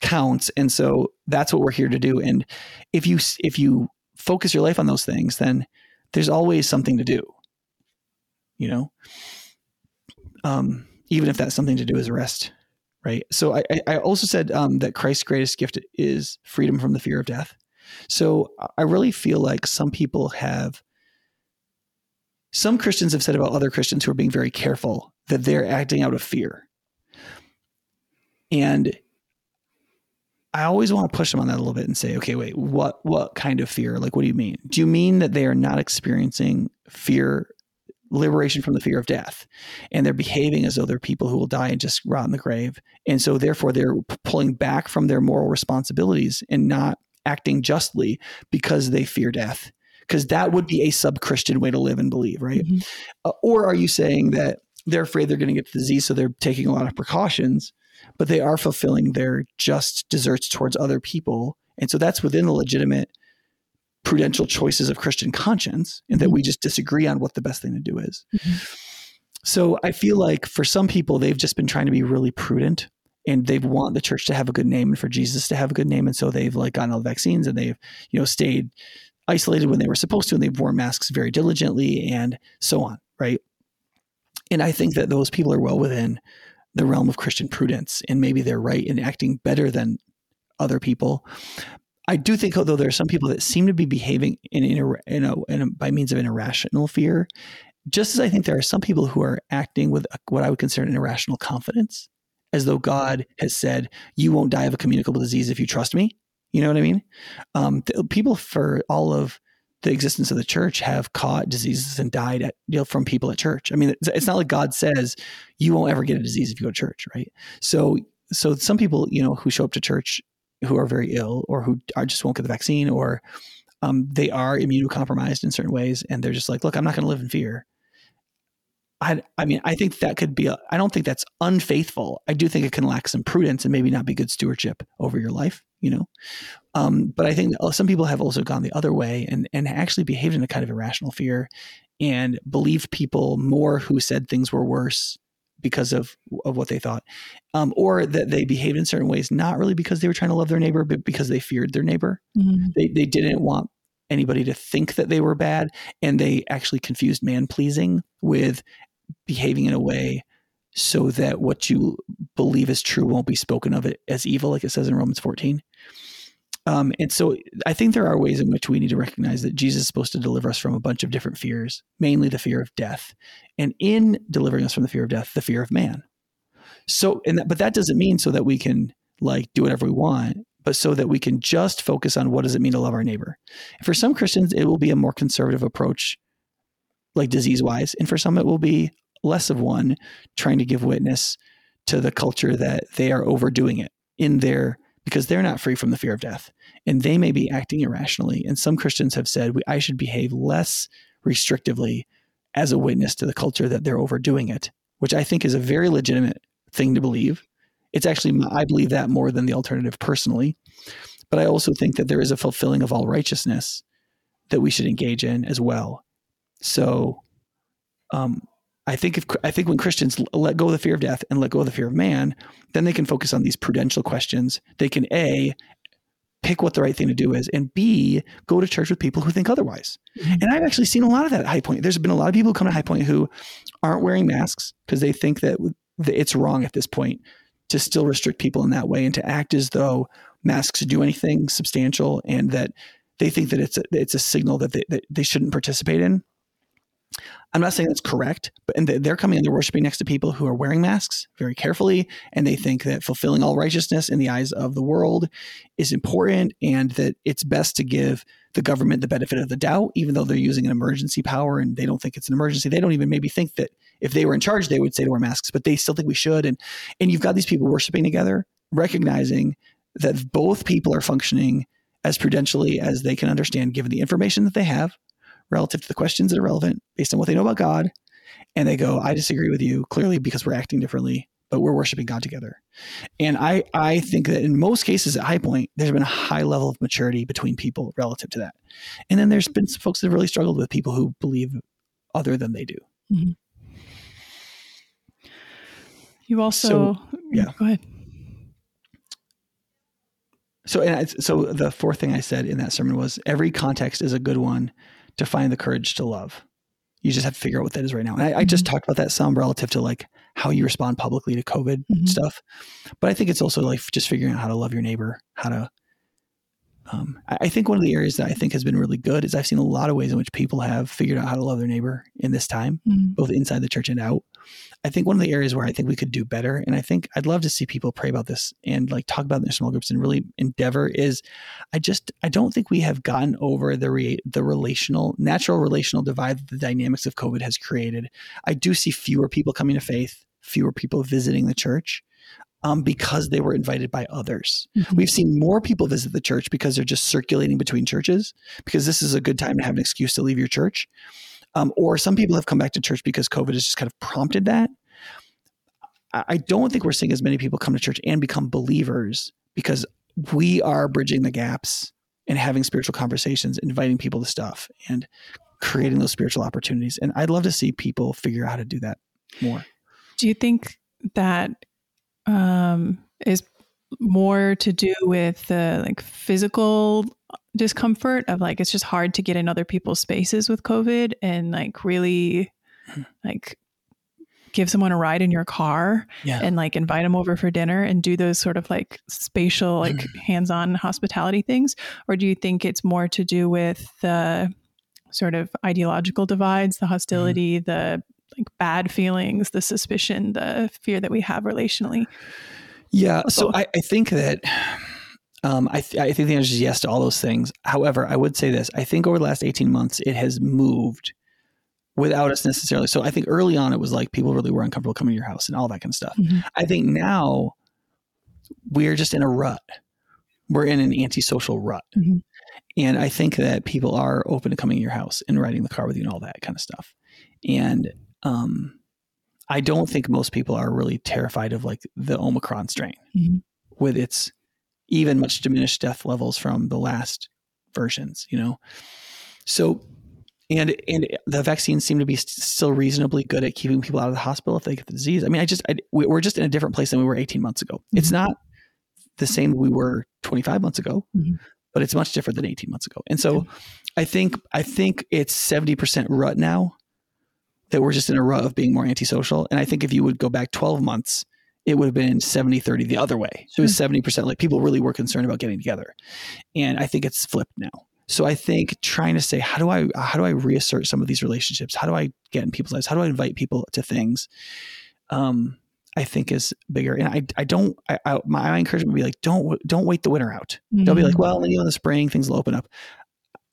Speaker 2: counts. And so that's what we're here to do. And if you if you focus your life on those things, then there's always something to do. You know, um, even if that's something to do is rest, right? So I, I also said um, that Christ's greatest gift is freedom from the fear of death. So I really feel like some people have some Christians have said about other Christians who are being very careful that they're acting out of fear. And I always want to push them on that a little bit and say, okay, wait, what what kind of fear? Like what do you mean? Do you mean that they are not experiencing fear liberation from the fear of death and they're behaving as though they're people who will die and just rot in the grave and so therefore they're pulling back from their moral responsibilities and not acting justly because they fear death? Because that would be a sub Christian way to live and believe, right? Mm-hmm. Uh, or are you saying that they're afraid they're going to get the disease, so they're taking a lot of precautions, but they are fulfilling their just deserts towards other people? And so that's within the legitimate prudential choices of Christian conscience, and that mm-hmm. we just disagree on what the best thing to do is. Mm-hmm. So I feel like for some people, they've just been trying to be really prudent and they want the church to have a good name and for Jesus to have a good name. And so they've like gotten all the vaccines and they've, you know, stayed isolated when they were supposed to and they've worn masks very diligently and so on. Right. And I think that those people are well within the realm of Christian prudence and maybe they're right in acting better than other people. I do think, although there are some people that seem to be behaving in, in, a, in, a, in a, by means of an irrational fear, just as I think there are some people who are acting with what I would consider an irrational confidence as though God has said, "You won't die of a communicable disease if you trust me." You know what I mean? Um, people for all of the existence of the church have caught diseases and died at, you know, from people at church. I mean, it's, it's, not like God says you won't ever get a disease if you go to church, right? So, so some people, you know, who show up to church who are very ill or who are just won't get the vaccine or um, they are immunocompromised in certain ways, and they're just like, look, I'm not going to live in fear. I, I mean, I think that could be, I don't think that's unfaithful. I do think it can lack some prudence and maybe not be good stewardship over your life, you know? Um, but I think some people have also gone the other way and, and actually behaved in a kind of irrational fear and believed people more who said things were worse because of, of what they thought. Um, or that they behaved in certain ways, not really because they were trying to love their neighbor, but because they feared their neighbor. Mm-hmm. They, they didn't want anybody to think that they were bad. And they actually confused man pleasing with behaving in a way so that what you believe is true won't be spoken of it as evil, like it says in Romans 14. Um, and so I think there are ways in which we need to recognize that Jesus is supposed to deliver us from a bunch of different fears, mainly the fear of death. And in delivering us from the fear of death, the fear of man. So, and that, but that doesn't mean so that we can like do whatever we want, but so that we can just focus on what does it mean to love our neighbor. And for some Christians, it will be a more conservative approach, like disease wise. And for some, it will be less of one trying to give witness to the culture that they are overdoing it in their because they're not free from the fear of death and they may be acting irrationally. And some christians have said i should behave less restrictively as a witness to the culture that they're overdoing it which i think is a very legitimate thing to believe. It's actually i believe that more than the alternative personally. But i also think that there is a fulfilling of all righteousness that we should engage in as well. So um, I think if I think when Christians let go of the fear of death and let go of the fear of man, then they can focus on these prudential questions. They can a pick what the right thing to do is, and b go to church with people who think otherwise. Mm-hmm. And I've actually seen a lot of that at High Point. There's been a lot of people who come to High Point who aren't wearing masks because they think that it's wrong at this point to still restrict people in that way and to act as though masks do anything substantial and that they think that it's a, it's a signal that they, that they shouldn't participate in. I'm not saying that's correct, but and they're coming and they're worshiping next to people who are wearing masks very carefully, and they think that fulfilling all righteousness in the eyes of the world is important, and that it's best to give the government the benefit of the doubt, even though they're using an emergency power and they don't think it's an emergency. They don't even maybe think that if they were in charge, they would say to wear masks, but they still think we should. And and you've got these people worshiping together, recognizing that both people are functioning as prudentially as they can understand, given the information that they have relative to the questions that are relevant based on what they know about God. And they go, I disagree with you clearly because we're acting differently, but we're worshiping God together. And I, I think that in most cases at High Point, there's been a high level of maturity between people relative to that. And then there's been some folks that have really struggled with people who believe other than they do. Mm-hmm.
Speaker 1: You also, so, yeah, go ahead.
Speaker 2: So, and so the fourth thing I said in that sermon was every context is a good one to find the courage to love. You just have to figure out what that is right now. And I, mm-hmm. I just mm-hmm. talked about that some relative to like how you respond publicly to COVID mm-hmm. stuff. But I think it's also like just figuring out how to love your neighbor, how to um, I think one of the areas that I think has been really good is I've seen a lot of ways in which people have figured out how to love their neighbor in this time, mm-hmm. both inside the church and out. I think one of the areas where I think we could do better, and I think I'd love to see people pray about this and like talk about in their small groups and really endeavor is, I just I don't think we have gotten over the re, the relational natural relational divide that the dynamics of COVID has created. I do see fewer people coming to faith, fewer people visiting the church. um, because they were invited by others.
Speaker 1: Mhm.
Speaker 2: We've seen more people visit the church because they're just circulating between churches, because this is a good time to have an excuse to leave your church. Um, or some people have come back to church because COVID has just kind of prompted that. I don't think we're seeing as many people come to church and become believers because we are bridging the gaps and having spiritual conversations, inviting people to stuff and creating those spiritual opportunities. And I'd love to see people figure out how to do that more.
Speaker 1: Do you think that um, is more to do with the like physical discomfort of like it's just hard to get in other people's spaces with COVID and like really
Speaker 2: Mhm.
Speaker 1: like give someone a ride in your car
Speaker 2: Yeah.
Speaker 1: and like invite them over for dinner and do those sort of like spatial like hands-on hospitality things or do you think it's more to do with the sort of ideological divides the hostility the like bad feelings the suspicion the fear that we have relationally
Speaker 2: Yeah. So. I, I think that um, I, th- I think the answer is yes to all those things. However, I would say this: I think over the last eighteen months, it has moved without us necessarily. So I think early on, it was like people really were uncomfortable coming to your house and all that kind of stuff.
Speaker 1: Mhm.
Speaker 2: I think now we're just in a rut. We're in an antisocial rut.
Speaker 1: Mhm.
Speaker 2: And I think that people are open to coming to your house and riding the car with you and all that kind of stuff. And um, I don't think most people are really terrified of like the Omicron strain
Speaker 1: Mhm.
Speaker 2: with its even much diminished death levels from the last versions, you know? So, and and the vaccines seem to be st- still reasonably good at keeping people out of the hospital if they get the disease. I mean, I just I, we- we're just in a different place than we were 18 months ago. It's
Speaker 1: Mhm.
Speaker 2: not the same we were 25 months ago,
Speaker 1: Mhm.
Speaker 2: but it's much different than 18 months ago. And so, I think I think it's 70% rut now that we're just in a rut of being more antisocial. And I think if you would go back 12 months, it would have been 70 30 the other way. So it was 70% like people really were concerned about getting together. And I think it's flipped now. So I think trying to say how do I how do I reassert some of these relationships? How do I get in people's lives? How do I invite people to things? Um, I think is bigger. And I I don't I, I my, encouragement would be like don't don't wait the winter out. They'll be like, well, then you know, in the spring things will open up.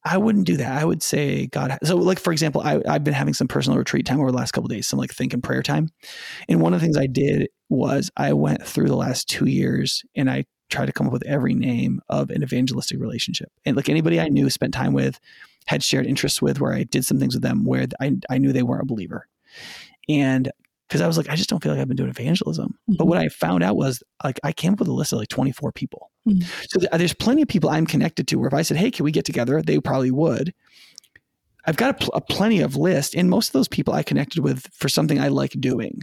Speaker 2: I wouldn't do that. I would say God. So, like for example, I I've been having some personal retreat time over the last couple of days, some like think and prayer time. And one of the things I did was I went through the last two years and I tried to come up with every name of an evangelistic relationship. And like anybody I knew, spent time with, had shared interests with, where I did some things with them where I I knew they weren't a believer. And because I was like, I just don't feel like I've been doing evangelism. But mm-hmm. what I found out was like I came up with a list of like 24 people.
Speaker 1: Mhm.
Speaker 2: So th- there's plenty of people I'm connected to where if I said, hey, can we get together? They probably would. I've got a, pl- a plenty of list, and most of those people I connected with for something I like doing.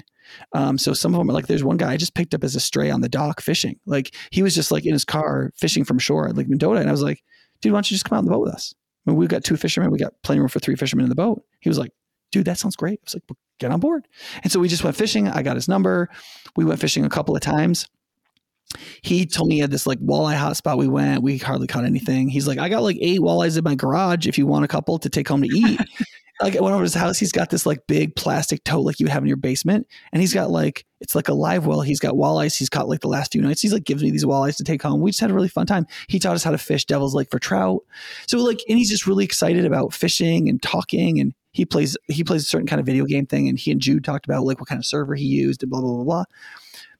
Speaker 2: Um, so some of them are like, there's one guy I just picked up as a stray on the dock fishing. Like he was just like in his car fishing from shore at Lake Mendota, and I was like, dude, why don't you just come out on the boat with us? I mean, we've got two fishermen, we got plenty of room for three fishermen in the boat. He was like, dude, that sounds great. I was like, well, get on board. And so we just went fishing. I got his number. We went fishing a couple of times. He told me he had this like walleye hotspot. We went, we hardly caught anything. He's like, I got like eight walleyes in my garage if you want a couple to take home to eat. [laughs] like I went over to his house. He's got this like big plastic tote like you would have in your basement. And he's got like, it's like a live well. He's got walleyes. He's caught like the last few nights. He's like gives me these walleyes to take home. We just had a really fun time. He taught us how to fish Devil's Lake for trout. So like, and he's just really excited about fishing and talking. And he plays, he plays a certain kind of video game thing. And he and Jude talked about like what kind of server he used and blah, blah, blah, blah.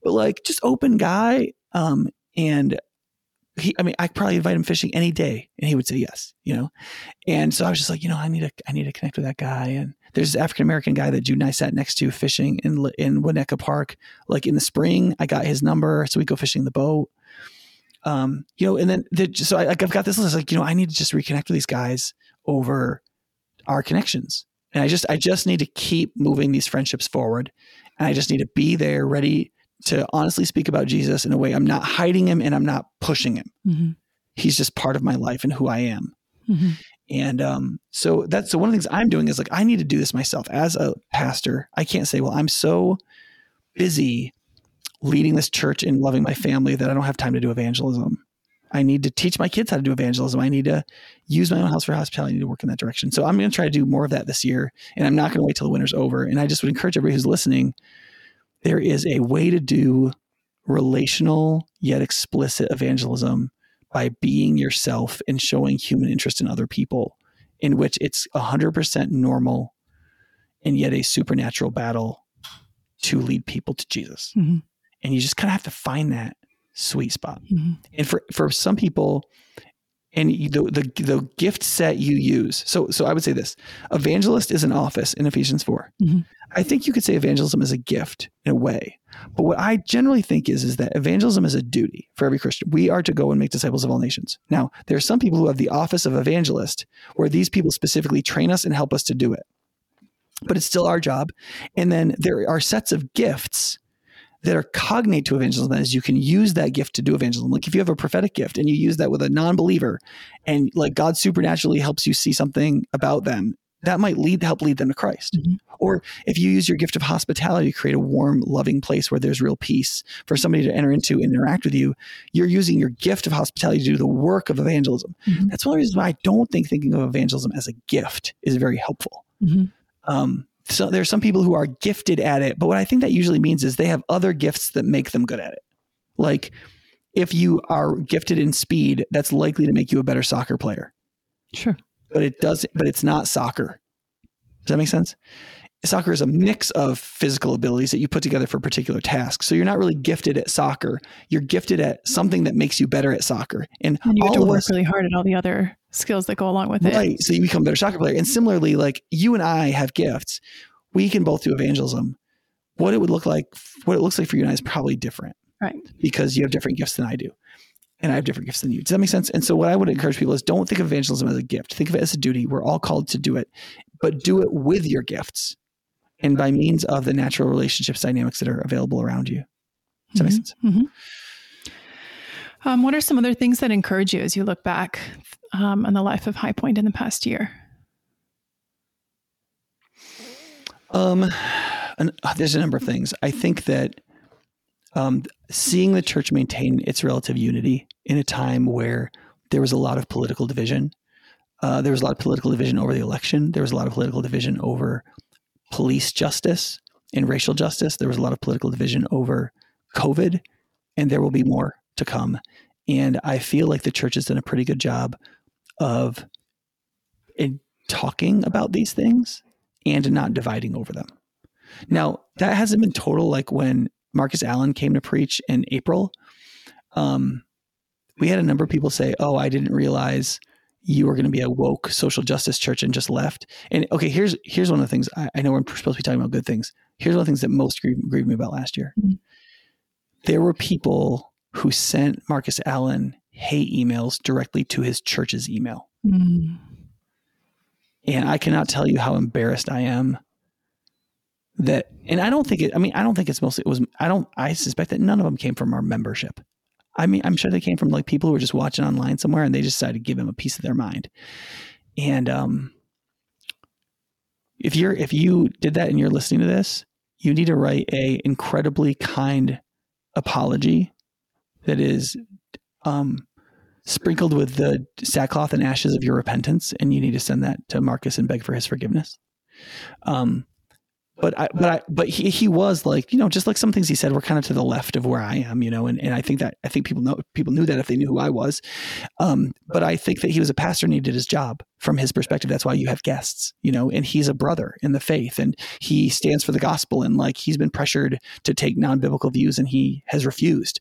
Speaker 2: But like just open guy. Um, and he, I mean, I probably invite him fishing any day and he would say yes, you know? And so I was just like, you know, I need to, I need to connect with that guy. And there's this African American guy that Jude and I sat next to fishing in, in Winnetka Park, like in the spring. I got his number. So we go fishing the boat. Um, you know, and then the, so I, like, I've got this list like, you know, I need to just reconnect with these guys over our connections. And I just, I just need to keep moving these friendships forward. And I just need to be there ready to honestly speak about Jesus in a way I'm not hiding him and I'm not pushing him.
Speaker 1: Mhm.
Speaker 2: He's just part of my life and who I am.
Speaker 1: Mhm.
Speaker 2: And um, so that's so one of the things I'm doing is like I need to do this myself as a pastor. I can't say, well, I'm so busy leading this church and loving my family that I don't have time to do evangelism. I need to teach my kids how to do evangelism. I need to use my own house for hospitality. I need to work in that direction. So I'm going to try to do more of that this year. And I'm not going to wait till the winter's over. And I just would encourage everybody who's listening there is a way to do relational yet explicit evangelism by being yourself and showing human interest in other people, in which it's 100% normal and yet a supernatural battle to lead people to Jesus.
Speaker 1: Mhm.
Speaker 2: and you just kind of have to find that sweet spot. Mm-hmm. And for for some people, and the, the the gift set you use. So so I would say this: evangelist is an office in Ephesians 4 mm-hmm. I think you could say evangelism is a gift in a way, but what I generally think is is that evangelism is a duty for every Christian. We are to go and make disciples of all nations. Now there are some people who have the office of evangelist, where these people specifically train us and help us to do it, but it's still our job. And then there are sets of gifts that are cognate to evangelism that is you can use that gift to do evangelism like if you have a prophetic gift and you use that with a non-believer and like god supernaturally helps you see something about them that might lead help lead them to christ mm-hmm. or if you use your gift of hospitality to create a warm loving place where there's real peace for somebody to enter into and interact with you you're using your gift of hospitality to do the work of evangelism mm-hmm. that's one of the reasons why i don't think thinking of evangelism as a gift is very helpful mm-hmm. um, so there's some people who are gifted at it, but what I think that usually means is they have other gifts that make them good at it. Like if you are gifted in speed, that's likely to make you a better soccer player.
Speaker 1: Sure.
Speaker 2: But it does but it's not soccer. Does that make sense? Soccer is a mix of physical abilities that you put together for a particular tasks. So you're not really gifted at soccer. You're gifted at something that makes you better at soccer.
Speaker 1: And, and you have to work us, really hard at all the other skills that go along with
Speaker 2: it.
Speaker 1: Right.
Speaker 2: So you become a better soccer player. And similarly, like you and I have gifts. We can both do evangelism. What it would look like, what it looks like for you and I is probably different.
Speaker 1: Right.
Speaker 2: Because you have different gifts than I do and I have different gifts than you. Does that make sense? And so, what I would encourage people is don't think of evangelism as a gift. Think of it as a duty. We're all called to do it, but do it with your gifts and by means of the natural relationships dynamics that are available around you. Does that mm-hmm. make sense?
Speaker 1: Mm-hmm. Um, what are some other things that encourage you as you look back um, on the life of High Point in the past year?
Speaker 2: Um, and, uh, there's a number of things. I think that um, seeing the church maintain its relative unity in a time where there was a lot of political division, uh, there was a lot of political division over the election. There was a lot of political division over police justice and racial justice. There was a lot of political division over COVID, and there will be more to come. And I feel like the church has done a pretty good job of in talking about these things and not dividing over them. Now, that hasn't been total like when Marcus Allen came to preach in April. Um, we had a number of people say, Oh, I didn't realize you were going to be a woke social justice church and just left. And okay, here's here's one of the things I, I know we're supposed to be talking about good things. Here's one of the things that most grieved, grieved me about last year. Mm-hmm. There were people who sent Marcus Allen hate emails directly to his church's email. Mm-hmm. And I cannot tell you how embarrassed I am that and I don't think it I mean I don't think it's mostly it was I don't I suspect that none of them came from our membership. I mean, I'm sure they came from like people who were just watching online somewhere and they just decided to give him a piece of their mind. And um, if you're if you did that and you're listening to this, you need to write a incredibly kind apology that is um, sprinkled with the sackcloth and ashes of your repentance, and you need to send that to Marcus and beg for his forgiveness. Um, but I, but I, but he, he was like, you know, just like some things he said were kind of to the left of where I am, you know, and, and I think that, I think people know, people knew that if they knew who I was. Um, but I think that he was a pastor and he did his job from his perspective. That's why you have guests, you know, and he's a brother in the faith and he stands for the gospel and like he's been pressured to take non-biblical views and he has refused.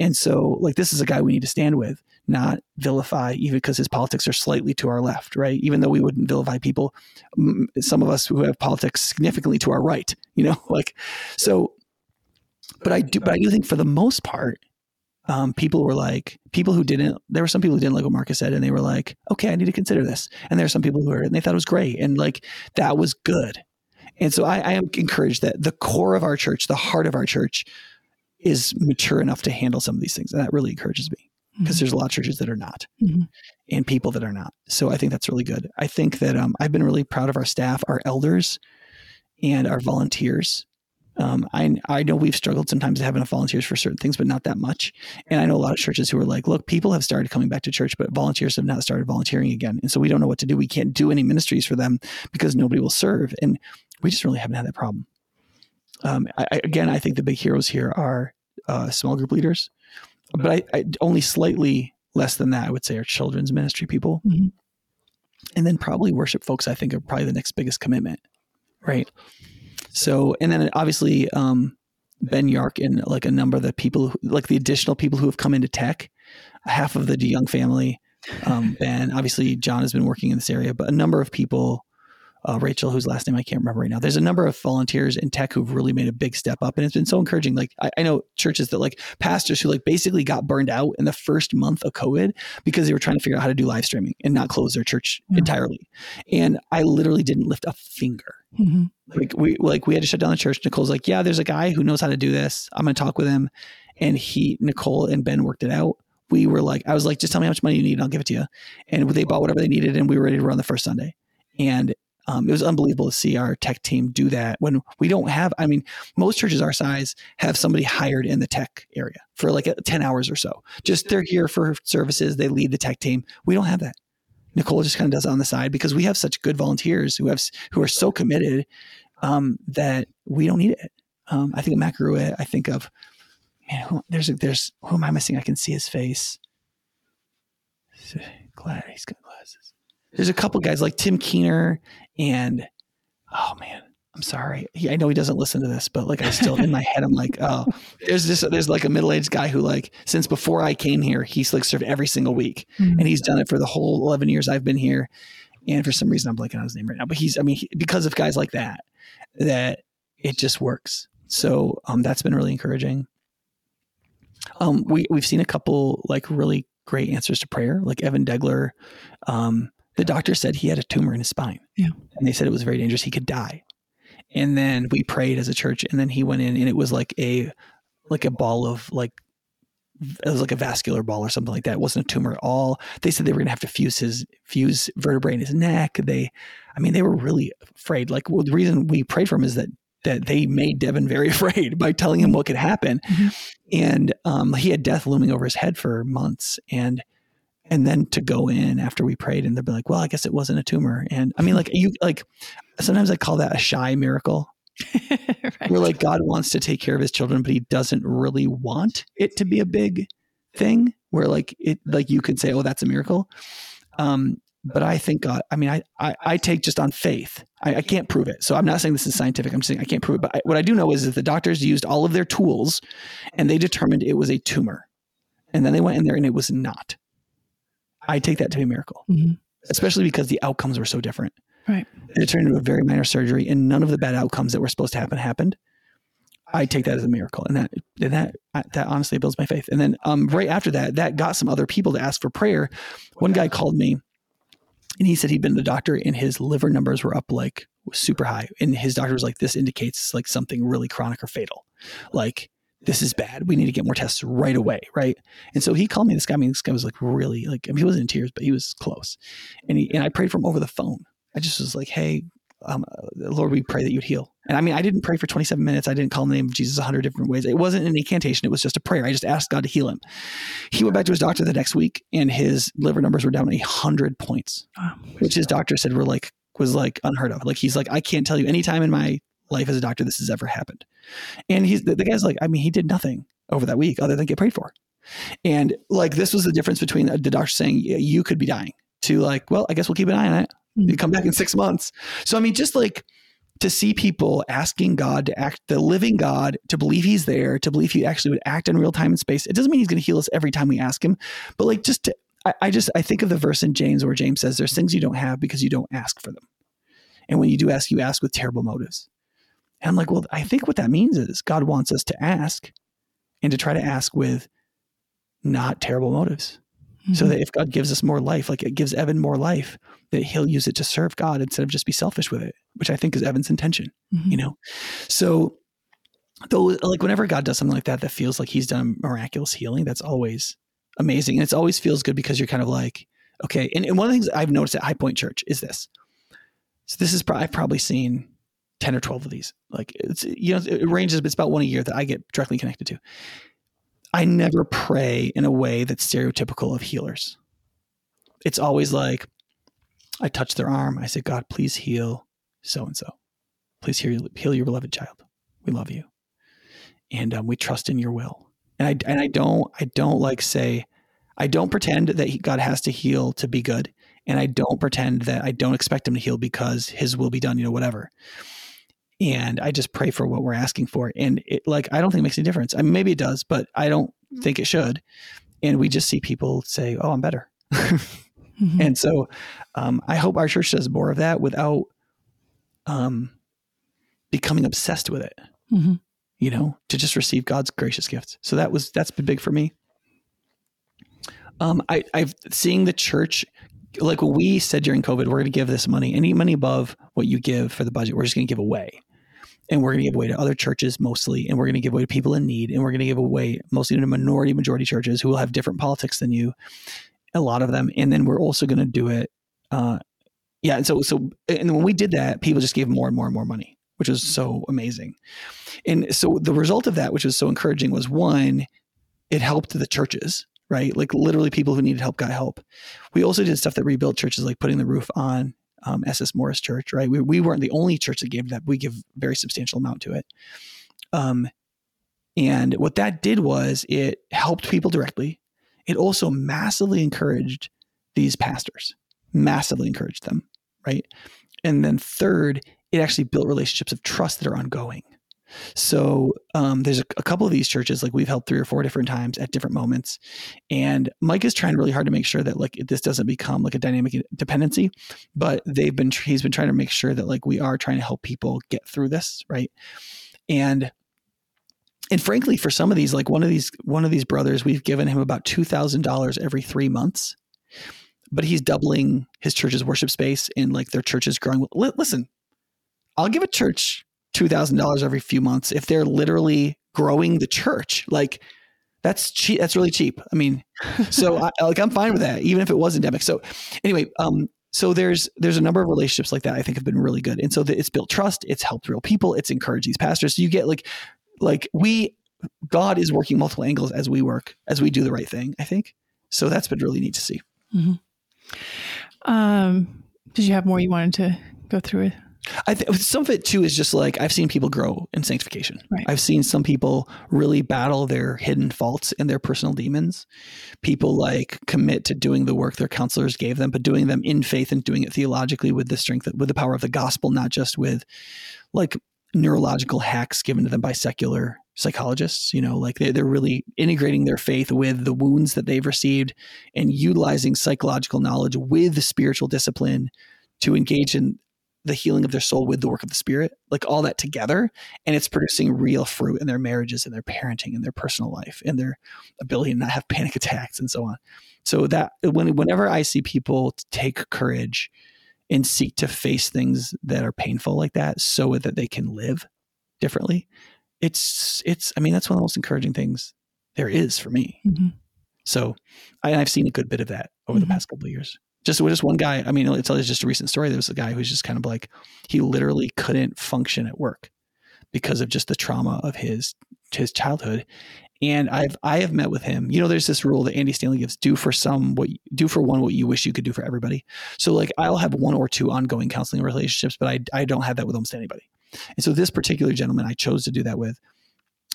Speaker 2: And so like, this is a guy we need to stand with not vilify, even because his politics are slightly to our left, right? Even though we wouldn't vilify people, some of us who have politics significantly to our right, [laughs] you know, like so. But I do, but I do think for the most part, um, people were like people who didn't. There were some people who didn't like what Marcus said, and they were like, "Okay, I need to consider this." And there are some people who it and they thought it was great, and like that was good. And so I, I am encouraged that the core of our church, the heart of our church, is mature enough to handle some of these things, and that really encourages me because mm-hmm. there's a lot of churches that are not mm-hmm. and people that are not. So I think that's really good. I think that um, I've been really proud of our staff, our elders, and our volunteers. Um, I I know we've struggled sometimes to have enough volunteers for certain things, but not that much. And I know a lot of churches who are like, look, people have started coming back to church, but volunteers have not started volunteering again, and so we don't know what to do. We can't do any ministries for them because nobody will serve, and we just really haven't had that problem. Um, I, again, I think the big heroes here are uh, small group leaders but I, I, only slightly less than that. I would say are children's ministry people, mm-hmm. and then probably worship folks. I think are probably the next biggest commitment, right? So, and then obviously, um, Ben Yark and like a number of the people, who, like the additional people who have come into tech, half of the DeYoung family, um, Ben, obviously John has been working in this area, but a number of people uh, Rachel, whose last name I can't remember right now. There's a number of volunteers in tech who've really made a big step up, and it's been so encouraging. Like I, I, know churches that like pastors who like basically got burned out in the first month of COVID because they were trying to figure out how to do live streaming and not close their church yeah. entirely. And I literally didn't lift a finger. Mm-hmm. Like we like we had to shut down the church. Nicole's like, yeah, there's a guy who knows how to do this. I'm going to talk with him, and he Nicole and Ben worked it out we were like, I was like, just tell me how much money you need and I'll give it to you. And they bought whatever they needed and we were ready to run the first Sunday. And um, it was unbelievable to see our tech team do that when we don't have i mean most churches our size have somebody hired in the tech area for like 10 hours or so. Just they're here for services they lead the tech team. We don't have that. Nicole just kind of does it on the side because we have such good volunteers who have who are so committed um, that we don't need it. Um, i think of Gruitt, i think of man who, there's there's who am i missing? I can see his face. [sighs] Glad he's got glasses. There's a couple guys like Tim Keener and oh man, I'm sorry. He, I know he doesn't listen to this, but like I still in my head, I'm like, oh, there's this, there's like a middle aged guy who like since before I came here, he's like served every single week, mm-hmm. and he's done it for the whole 11 years I've been here. And for some reason, I'm blanking on his name right now, but he's, I mean, he, because of guys like that, that it just works. So um, that's been really encouraging. Um, we we've seen a couple like really great answers to prayer, like Evan Degler. Um, the doctor said he had a tumor in his spine.
Speaker 1: Yeah.
Speaker 2: And they said it was very dangerous. He could die. And then we prayed as a church and then he went in and it was like a like a ball of like it was like a vascular ball or something like that. It wasn't a tumor at all. They said they were going to have to fuse his fuse vertebrae in his neck. They, I mean, they were really afraid. Like well, the reason we prayed for him is that that they made Evan very [laughs] afraid by telling him what could happen, mm-hmm. and um, he had death looming over his head for months. And and then to go in after we prayed and they'll be like well i guess it wasn't a tumor. And i mean like you like sometimes i call that a shy miracle. [laughs] Right. where like god wants to take care of his children but he doesn't really want it to be a big thing where like it like you could say oh that's a miracle. Um but i think god i mean i i, I take just on faith. I, I, can't prove it. So i'm not saying this is scientific i'm just saying i can't prove it but I, what i do know is that the doctors used all of their tools and they determined it was a tumor. And then they went in there and it was not I take that to be a miracle, mm-hmm. especially because the outcomes were so different.
Speaker 1: Right.
Speaker 2: It turned into a very minor surgery, and none of the bad outcomes that were supposed to happen happened. I take that as a miracle, and that and that that honestly builds my faith. And then um, right after that, that got some other people to ask for prayer. One guy called me, and he said he'd been to the doctor, and his liver numbers were up like super high, and his doctor was like, "This indicates like something really chronic or fatal." Like this is bad. We need to get more tests right away, right? And so he called me. This guy, I mean, this guy was like really like I mean, he wasn't in tears, but he was close. And he and I prayed for him over the phone. I just was like, hey, um, Lord, we pray that you'd heal. And I mean, I didn't pray for 27 minutes. I didn't call the name of Jesus a hundred different ways. It wasn't an incantation. It was just a prayer. I just asked God to heal him. He went back to his doctor the next week, and his liver numbers were down a hundred points, oh, which his doctor said were like was like unheard of. Like he's like, I can't tell you any time in my life as a doctor this has ever happened. And he's the, the guy's like, I mean, he did nothing over that week other than get prayed for. And like this was the difference between the doctor saying you could be dying to like, well, I guess we'll keep an eye on it. Mm-hmm. You come back in six months. So I mean, just like to see people asking God to act, the living God, to believe He's there, to believe He actually would act in real time and space. It doesn't mean He's going to heal us every time we ask Him, but like just to, I, I just I think of the verse in James where James says, "There's things you don't have because you don't ask for them, and when you do ask, you ask with terrible motives." And I'm like, well, I think what that means is God wants us to ask and to try to ask with not terrible motives. Mm-hmm. So that if God gives us more life, like it gives Evan more life, that he'll use it to serve God instead of just be selfish with it, which I think is Evan's intention, mm-hmm. you know? So though like whenever God does something like that that feels like he's done miraculous healing, that's always amazing. And it always feels good because you're kind of like, okay. And, and one of the things I've noticed at High Point Church is this. So this is pro- I've probably seen 10 or 12 of these. Like it's, you know, it ranges, but it's about one a year that I get directly connected to. I never pray in a way that's stereotypical of healers. It's always like, I touch their arm. I say, God, please heal so and so. Please heal, heal your beloved child. We love you, and um, we trust in your will. And I and I don't I don't like say I don't pretend that he, God has to heal to be good, and I don't pretend that I don't expect him to heal because His will be done. You know, whatever and I just pray for what we're asking for. And it, like, I don't think it makes any difference. I mean, maybe it does, but I don't think it should. And we just see people say, "Oh, I'm better." [laughs] mm-hmm. And so, um, I hope our church does more of that without um, becoming obsessed with it. Mm-hmm. You know, to just receive God's gracious gifts. So that was that's been big for me. Um, I, I've seeing the church like what we said during COVID, we're going to give this money, any money above what you give for the budget, we're just going to give away. And we're going to give away to other churches mostly, and we're going to give away to people in need, and we're going to give away mostly to minority, majority churches who will have different politics than you, a lot of them. And then we're also going to do it. Uh, yeah. And so, so, and when we did that, people just gave more and more and more money, which was so amazing. And so the result of that, which was so encouraging, was one, it helped the churches right? Like literally people who needed help got help. We also did stuff that rebuilt churches, like putting the roof on um, SS Morris Church, right? We, we weren't the only church that gave that. We give very substantial amount to it. Um, and what that did was it helped people directly. It also massively encouraged these pastors, massively encouraged them, right? And then third, it actually built relationships of trust that are ongoing. So um, there's a, a, couple of these churches, like we've held three or four different times at different moments, and Mike is trying really hard to make sure that like this doesn't become like a dynamic dependency. But they've been he's been trying to make sure that like we are trying to help people get through this, right? And and frankly, for some of these, like one of these one of these brothers, we've given him about two thousand dollars every three months, but he's doubling his church's worship space and like their church is growing. Listen, I'll give a church $2,000 every few months if they're literally growing the church. Like that's cheap. That's really cheap. I mean, so I, [laughs] like I'm fine with that, even if it was endemic. So anyway, um, so there's there's a number of relationships like that I think have been really good, and so the, it's built trust. It's helped real people. It's encouraged these pastors. So you get like like we God is working multiple angles as we work as we do the right thing. I think so. That's been really neat to see.
Speaker 1: Mm-hmm. Um, did you have more you wanted to go through?
Speaker 2: I think some of it too is just like I've seen people grow in sanctification.
Speaker 1: Right.
Speaker 2: I've seen some people really battle their hidden faults and their personal demons. People like commit to doing the work their counselors gave them, but doing them in faith and doing it theologically with the strength, with the power of the gospel, not just with like neurological hacks given to them by secular psychologists. You know, like they, they're really integrating their faith with the wounds that they've received and utilizing psychological knowledge with spiritual discipline to engage in the healing of their soul with the work of the spirit, like all that together. And it's producing real fruit in their marriages and their parenting and their personal life and their ability to not have panic [laughs] attacks and so on. So that when, whenever I see people take courage and seek to face things that are painful like that so that they can live differently, it's, it's, I mean, that's one of the most encouraging things there is for me. Mm-hmm. So I, have seen a good bit of that over mm-hmm. the past couple of years just just one guy. I mean, it's just a recent story. There was a guy who's just kind of like he literally couldn't function at work because of just the trauma of his his childhood. And I've I have met with him. You know, there's this rule that Andy Stanley gives: do for some what do for one what you wish you could do for everybody. So like I'll have one or two ongoing counseling relationships, but I I don't have that with almost anybody. And so this particular gentleman I chose to do that with,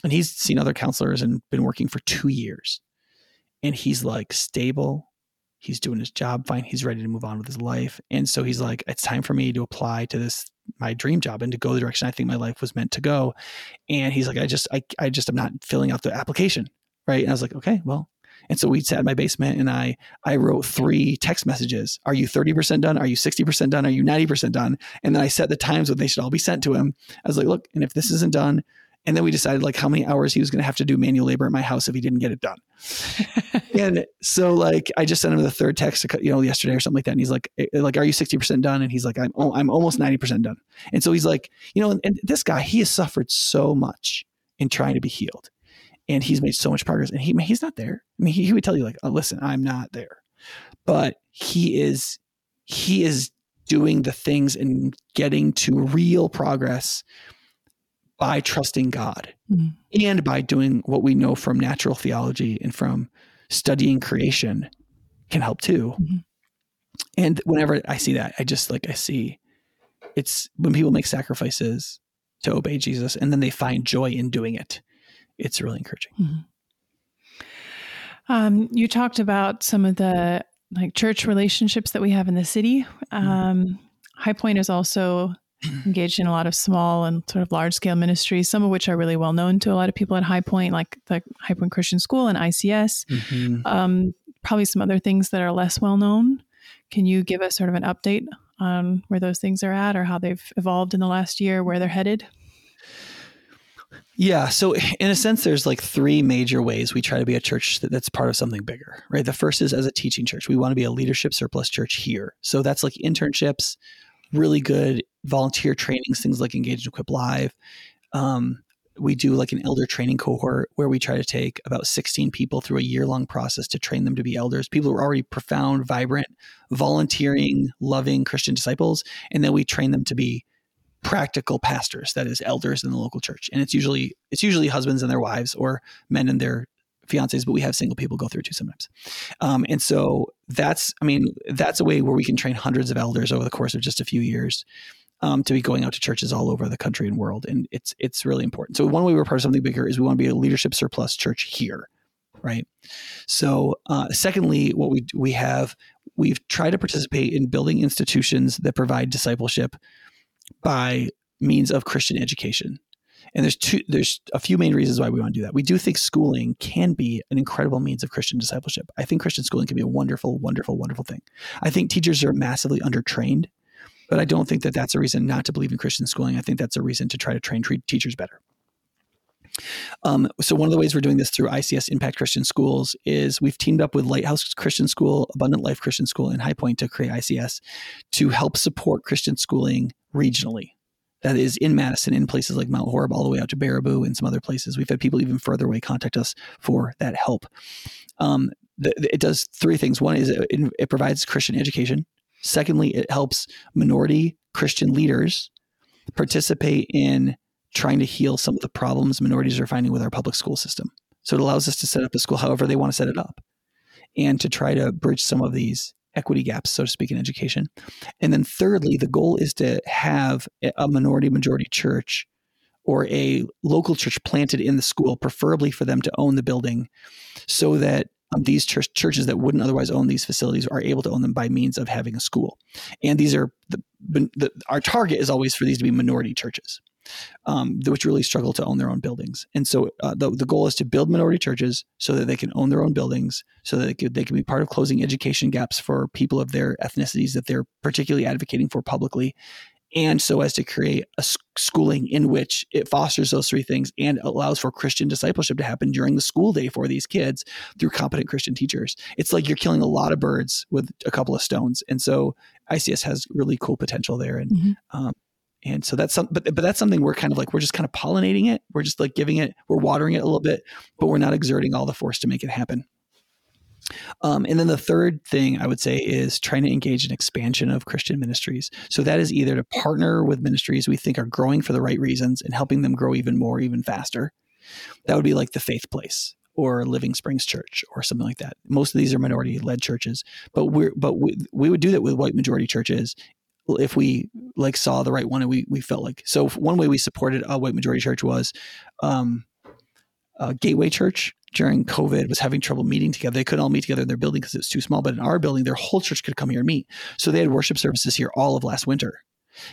Speaker 2: and he's seen other counselors and been working for two years, and he's like stable he's doing his job fine he's ready to move on with his life and so he's like it's time for me to apply to this my dream job and to go the direction i think my life was meant to go and he's like i just i, I just am not filling out the application right and i was like okay well and so we sat in my basement and I I wrote three text messages. Are you 30% done? Are you 60% done? Are you 90% done? And then I set the times when they should all be sent to him. I was like, look, and if this isn't done, and then we decided like how many hours he was going to have to do manual labor at my house if he didn't get it done. [laughs] and so like I just sent him the third text, you know, yesterday or something like that. And he's like, eh, like, are you 60% done? And he's like, I'm, I'm almost 90% done. And so he's like, you know, and, and this guy, he has suffered so much in trying to be healed and he's made so much progress and he, he's not there. I mean, he, he would tell you like, oh, listen, I'm not there, but he is, he is doing the things and getting to real progress by trusting God mm-hmm. and by doing what we know from natural theology and from studying creation can help too. Mm-hmm. And whenever I see that, I just like, I see it's when people make sacrifices to obey Jesus and then they find joy in doing it. It's really encouraging. Mm-hmm.
Speaker 1: Um, you talked about some of the like church relationships that we have in the city. Mm-hmm. Um, High Point is also engaged in a lot of small and sort of large scale ministries, some of which are really well known to a lot of people at High Point, like the High Point Christian School and ICS. Mm-hmm. Um, probably some other things that are less well known. Can you give us sort of an update on where those things are at or how they've evolved in the last year, where they're headed?
Speaker 2: Yeah. So, in a sense, there's like three major ways we try to be a church that's part of something bigger, right? The first is as a teaching church. We want to be a leadership surplus church here. So, that's like internships, really good volunteer trainings, things like Engage and Equip Live. Um, we do like an elder training cohort where we try to take about 16 people through a year long process to train them to be elders. People who are already profound, vibrant, volunteering, loving Christian disciples. And then we train them to be practical pastors, that is elders in the local church. And it's usually it's usually husbands and their wives or men and their fiancés, but we have single people go through too sometimes. Um, and so that's, I mean, that's a way where we can train hundreds of elders over the course of just a few years um, to be going out to churches all over the country and world. And it's it's really important. So one way we're part of something bigger is we want to be a leadership surplus church here, right? So uh, secondly, what we we have we've tried to participate in building institutions that provide discipleship by means of Christian education. And there's two there's a few main reasons why we want to do that. We do think schooling can be an incredible means of Christian discipleship. I think Christian schooling can be a wonderful, wonderful, wonderful thing. I think teachers are massively undertrained but I don't think that that's a reason not to believe in Christian schooling. I think that's a reason to try to train teachers better. Um, so one of the ways we're doing this through ICS Impact Christian Schools is we've teamed up with Lighthouse Christian School, Abundant Life Christian School, and High Point to create ICS to help support Christian schooling regionally. That is in Madison, in places like Mount Horeb, all the way out to Baraboo and some other places. We've had people even further away contact us for that help. Um, the, it does three things. One is it, it provides Christian education. Secondly, it helps minority Christian leaders participate in trying to heal some of the problems minorities are finding with our public school system. So it allows us to set up a school however they want to set it up and to try to bridge some of these equity gaps, so to speak, in education. And then thirdly, the goal is to have a minority majority church or a local church planted in the school, preferably for them to own the building so that um, these church, churches that wouldn't otherwise own these facilities are able to own them by means of having a school. And these are the, the our target is always for these to be minority churches, um, which really struggle to own their own buildings. And so uh, the, the goal is to build minority churches so that they can own their own buildings, so that they can, they can be part of closing education gaps for people of their ethnicities that they're particularly advocating for publicly, and so as to create a schooling in which it fosters those three things and allows for Christian discipleship to happen during the school day for these kids through competent Christian teachers. It's like you're killing a lot of birds with a couple of stones, and so ICS has really cool potential there. And mm-hmm. um, and so that's some, but but that's something we're kind of like we're just kind of pollinating it. We're just like giving it, we're watering it a little bit, but we're not exerting all the force to make it happen. Um, and then the third thing I would say is trying to engage in expansion of Christian ministries. So that is either to partner with ministries we think are growing for the right reasons and helping them grow even more, even faster. That would be like the Faith Place or Living Springs Church or something like that. Most of these are minority led churches, but we're but we, we would do that with white majority churches if we like saw the right one and we we felt like so one way we supported a white majority church was um, Gateway Church during COVID was having trouble meeting together. They couldn't all meet together in their building because it was too small. But in our building, their whole church could come here and meet. So they had worship services here all of last winter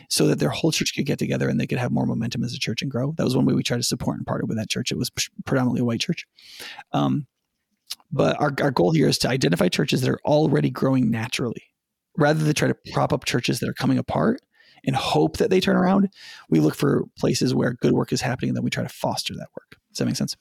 Speaker 2: so that their whole church could get together and they could have more momentum as a church and grow. That was one way we tried to support and partner with that church. It was predominantly a white church. Um, but our, our goal here is to identify churches that are already growing naturally rather than try to prop up churches that are coming apart and hope that they turn around. We look for places where good work is happening and then we try to foster that work. Does that make sense?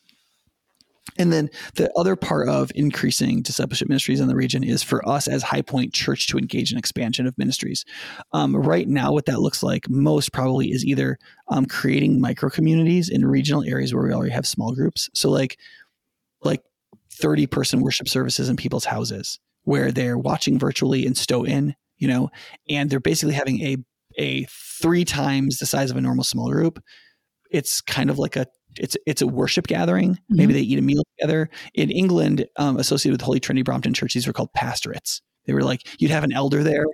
Speaker 2: And then the other part of increasing discipleship ministries in the region is for us as High Point Church to engage in expansion of ministries. Um, right now, what that looks like most probably is either um, creating micro communities in regional areas where we already have small groups. So like like 30 person worship services in people's houses where they're watching virtually and stow in you know, and they're basically having a a three times the size of a normal small group. It's kind of like a it's it's a worship gathering. Mm-hmm. Maybe they eat a meal together. In England, um, associated with Holy Trinity Brompton Church, these were called pastorates. They were like you'd have an elder there,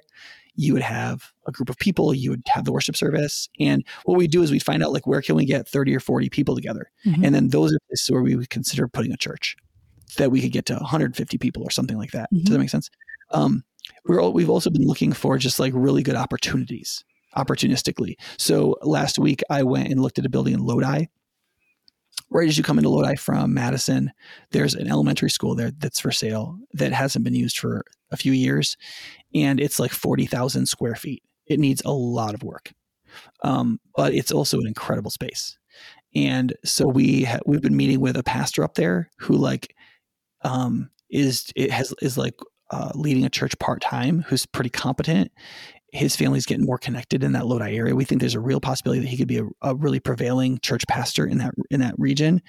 Speaker 2: you would have a group of people, you would have the worship service, and what we do is we find out like where can we get thirty or forty people together, mm-hmm. and then those are places where we would consider putting a church that we could get to 150 people or something like that. Mm-hmm. Does that make sense? Um, we're we've also been looking for just like really good opportunities opportunistically. So last week I went and looked at a building in Lodi. Right as you come into Lodi from Madison, there's an elementary school there that's for sale that hasn't been used for a few years, and it's like forty thousand square feet. It needs a lot of work, um, but it's also an incredible space. And so we ha- we've been meeting with a pastor up there who like um, is it has is like uh, leading a church part time, who's pretty competent. His family's getting more connected in that Lodi area. We think there's a real possibility that he could be a, a really prevailing church pastor in that in that region.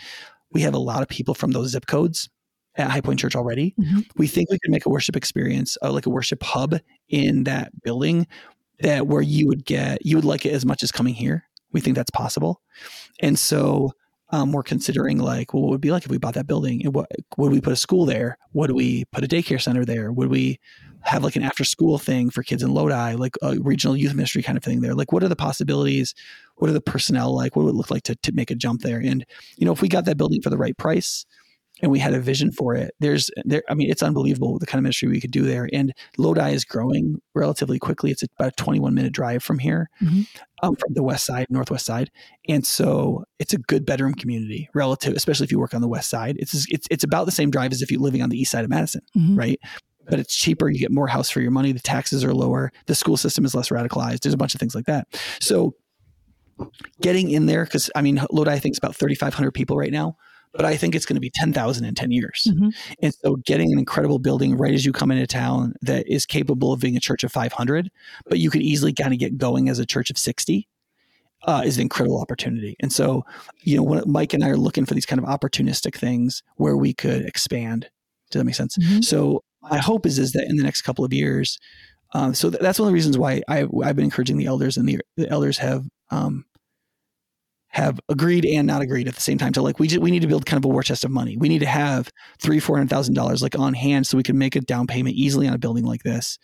Speaker 2: We have a lot of people from those zip codes at High Point Church already. Mm-hmm. We think we could make a worship experience, uh, like a worship hub in that building, that where you would get you would like it as much as coming here. We think that's possible, and so um, we're considering like, well, what would it be like if we bought that building? And what would we put a school there? Would we put a daycare center there? Would we have like an after school thing for kids in Lodi, like a regional youth ministry kind of thing there? Like, what are the possibilities? What are the personnel like? What would it look like to, to make a jump there? And, you know, if we got that building for the right price, and we had a vision for it. There's there, I mean, it's unbelievable the kind of ministry we could do there. And Lodi is growing relatively quickly. It's about a 21 minute drive from here, mm-hmm. um, from the west side, northwest side, and so it's a good bedroom community relative, especially if you work on the west side. It's it's it's about the same drive as if you're living on the east side of Madison, mm-hmm. right? But it's cheaper. You get more house for your money. The taxes are lower. The school system is less radicalized. There's a bunch of things like that. So getting in there, because I mean, Lodi I think is about 3,500 people right now but I think it's going to be 10,000 in 10 years. Mm-hmm. And so getting an incredible building right as you come into town that is capable of being a church of 500, but you could easily kind of get going as a church of 60 uh, is an incredible opportunity. And so, you know, when Mike and I are looking for these kind of opportunistic things where we could expand. Does that make sense? Mm-hmm. So my hope is, is that in the next couple of years, um, so th- that's one of the reasons why I, have been encouraging the elders and the, the elders have um, have agreed and not agreed at the same time. So like we just, we need to build kind of a war chest of money. We need to have three four hundred thousand dollars like on hand so we can make a down payment easily on a building like this.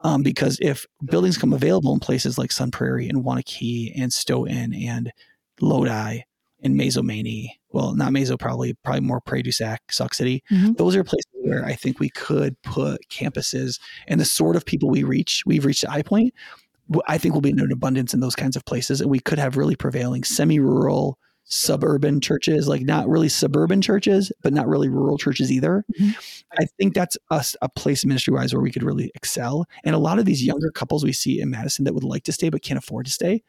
Speaker 2: Um, because if buildings come available in places like Sun Prairie and Waunakee and Stoughton and Lodi and Mazomanie, well, not Mazo, probably probably more Prairie du Sac, Sauk City. Mm-hmm. Those are places where I think we could put campuses and the sort of people we reach. We've reached at High Point I think will be in an abundance in those kinds of places. And we could have really prevailing semi rural, suburban churches, like not really suburban churches, but not really rural churches either. Mm-hmm. I think that's us a place ministry wise where we could really excel. And a lot of these younger couples we see in Madison that would like to stay but can't afford to stay,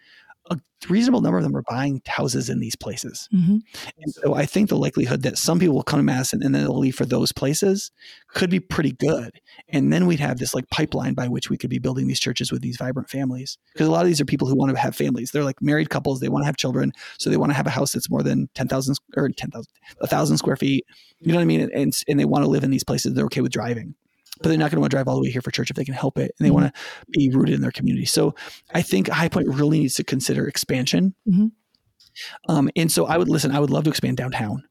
Speaker 2: a reasonable number of them are buying houses in these places. Mm-hmm. And so I think the likelihood that some people will come to Madison and then they'll leave for those places could be pretty good. And then we'd have this like pipeline by which we could be building these churches with these vibrant families. Because a lot of these are people who want to have families. They're like married couples. They want to have children. So they want to have a house that's more than 10,000 or 10,000, 1,000 square feet. You know what I mean? And, and they want to live in these places. They're okay with driving but they're not going to want to drive all the way here for church if they can help it and they mm-hmm. want to be rooted in their community. So I think High Point really needs to consider expansion. Mm-hmm. Um, and so I would listen, I would love to expand downtown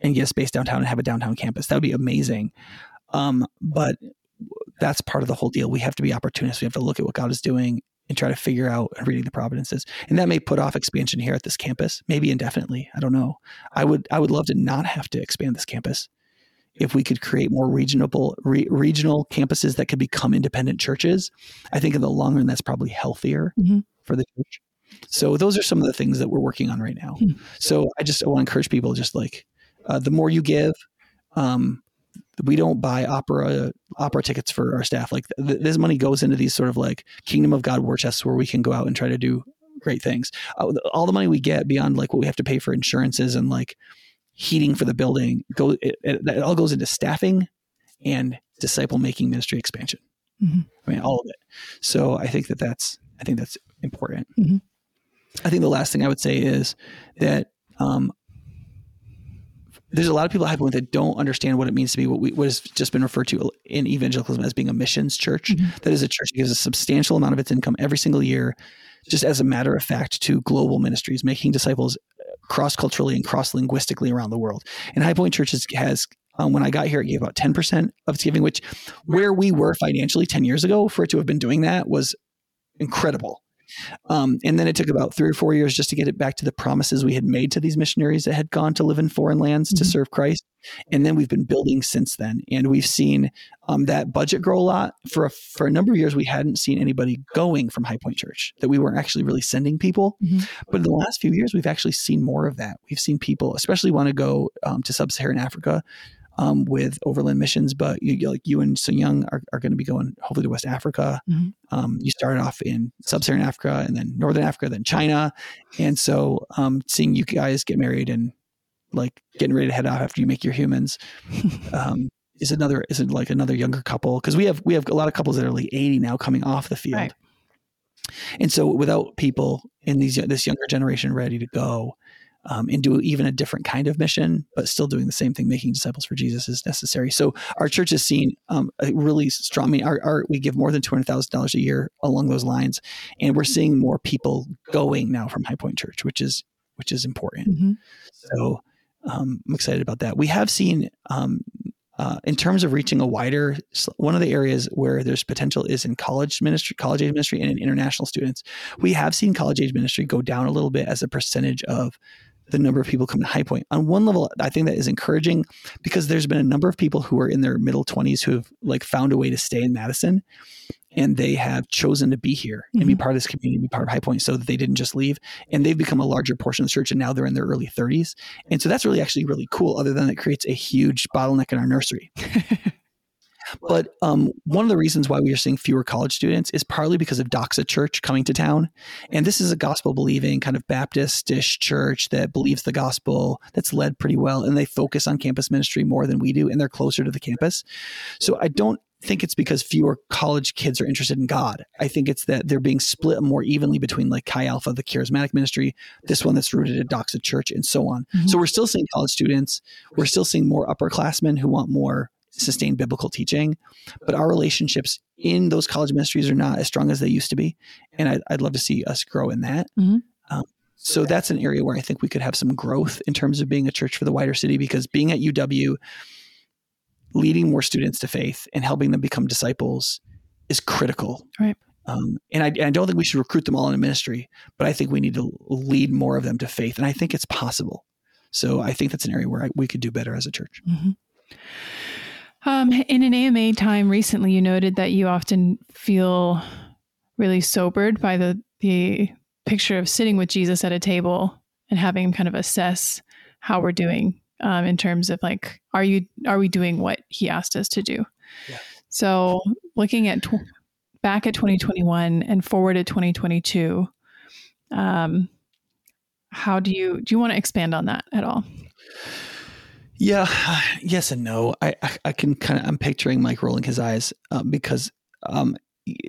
Speaker 2: and get a space downtown and have a downtown campus. That would be amazing. Um, but that's part of the whole deal. We have to be opportunists. We have to look at what God is doing and try to figure out and reading the providences. And that may put off expansion here at this campus, maybe indefinitely. I don't know. I would I would love to not have to expand this campus if we could create more regional re, regional campuses that could become independent churches, I think in the long run that's probably healthier mm-hmm. for the church. So those are some of the things that we're working on right now. Mm-hmm. So I just I want to encourage people just like uh, the more you give, um, we don't buy opera opera tickets for our staff. Like th- this money goes into these sort of like kingdom of God war chests where we can go out and try to do great things. Uh, all the money we get beyond like what we have to pay for insurances and like heating for the building go it, it, it all goes into staffing and disciple making ministry expansion mm-hmm. i mean all of it so i think that that's i think that's important mm-hmm. i think the last thing i would say is that um, there's a lot of people at High with that don't understand what it means to be what, we, what has just been referred to in evangelicalism as being a missions church. Mm-hmm. That is a church that gives a substantial amount of its income every single year, just as a matter of fact, to global ministries, making disciples cross culturally and cross linguistically around the world. And High Point Church has, um, when I got here, it gave about 10% of its giving, which where we were financially 10 years ago, for it to have been doing that was incredible. Um, and then it took about three or four years just to get it back to the promises we had made to these missionaries that had gone to live in foreign lands mm-hmm. to serve Christ. And then we've been building since then, and we've seen um, that budget grow a lot. For a, for a number of years, we hadn't seen anybody going from High Point Church; that we weren't actually really sending people. Mm-hmm. But in the last few years, we've actually seen more of that. We've seen people, especially want to go um, to Sub-Saharan Africa um, with Overland Missions, but you, like you and Sun Young are, are going to be going hopefully to West Africa. Mm-hmm. Um, you started off in Sub-Saharan Africa and then Northern Africa, then China, and so um, seeing you guys get married and like getting ready to head off after you make your humans [laughs] um, is another is it like another younger couple because we have we have a lot of couples that are like 80 now coming off the field. Right. And so without people in these this younger generation ready to go, um, and do even a different kind of mission, but still doing the same thing, making disciples for Jesus is necessary. So our church has seen um, a really strong. I mean, our, our, we give more than two hundred thousand dollars a year along those lines, and we're seeing more people going now from High Point Church, which is which is important. Mm-hmm. So um, I'm excited about that. We have seen. Um, uh, in terms of reaching a wider, one of the areas where there's potential is in college ministry, college age ministry, and in international students. We have seen college age ministry go down a little bit as a percentage of the number of people coming to High Point. On one level, I think that is encouraging because there's been a number of people who are in their middle 20s who have like found a way to stay in Madison and they have chosen to be here and mm-hmm. be part of this community, be part of High Point so that they didn't just leave. And they've become a larger portion of the church and now they're in their early 30s. And so that's really actually really cool, other than it creates a huge bottleneck in our nursery. [laughs] But um, one of the reasons why we are seeing fewer college students is partly because of Doxa Church coming to town. And this is a gospel believing kind of Baptistish church that believes the gospel, that's led pretty well. And they focus on campus ministry more than we do, and they're closer to the campus. So I don't think it's because fewer college kids are interested in God. I think it's that they're being split more evenly between like Chi Alpha, the charismatic ministry, this one that's rooted at Doxa Church, and so on. Mm-hmm. So we're still seeing college students. We're still seeing more upperclassmen who want more sustain biblical teaching. But our relationships in those college ministries are not as strong as they used to be. And I'd, I'd love to see us grow in that. Mm-hmm. Um, so that's an area where I think we could have some growth in terms of being a church for the wider city because being at UW, leading more students to faith and helping them become disciples is critical.
Speaker 1: Right.
Speaker 2: Um, and, I, I, don't think we should recruit them all in a ministry, but I think we need to lead more of them to faith. And I think it's possible. So I think that's an area where I, we could do better as a church. Mm-hmm.
Speaker 1: Um, in an AMA time recently, you noted that you often feel really sobered by the the picture of sitting with Jesus at a table and having him kind of assess how we're doing um, in terms of like, are you are we doing what he asked us to do? Yeah. So looking at tw- back at 2021 and forward to 2022, um, how do you do you want to expand on that at all?
Speaker 2: Yeah, [sighs] yes and no. I I, I can kind of I'm picturing Mike rolling his eyes um, because um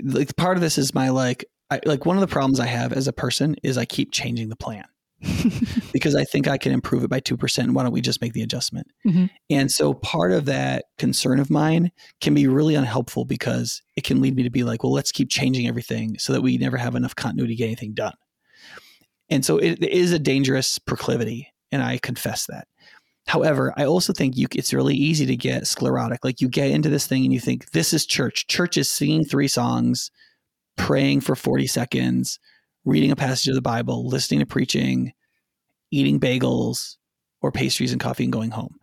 Speaker 2: like part of this is my like I, like one of the problems I have as a person is I keep changing the plan. [laughs] because I think I can improve it by 2%. Why don't we just make the adjustment? Mm-hmm. And so part of that concern of mine can be really unhelpful because it can lead me to be like, well, let's keep changing everything so that we never have enough continuity to get anything done. And so it, it is a dangerous proclivity. And I confess that. However, I also think you, it's really easy to get sclerotic. Like you get into this thing and you think, this is church. Church is singing three songs, praying for 40 seconds, reading a passage of the Bible, listening to preaching, eating bagels or pastries and coffee and going home.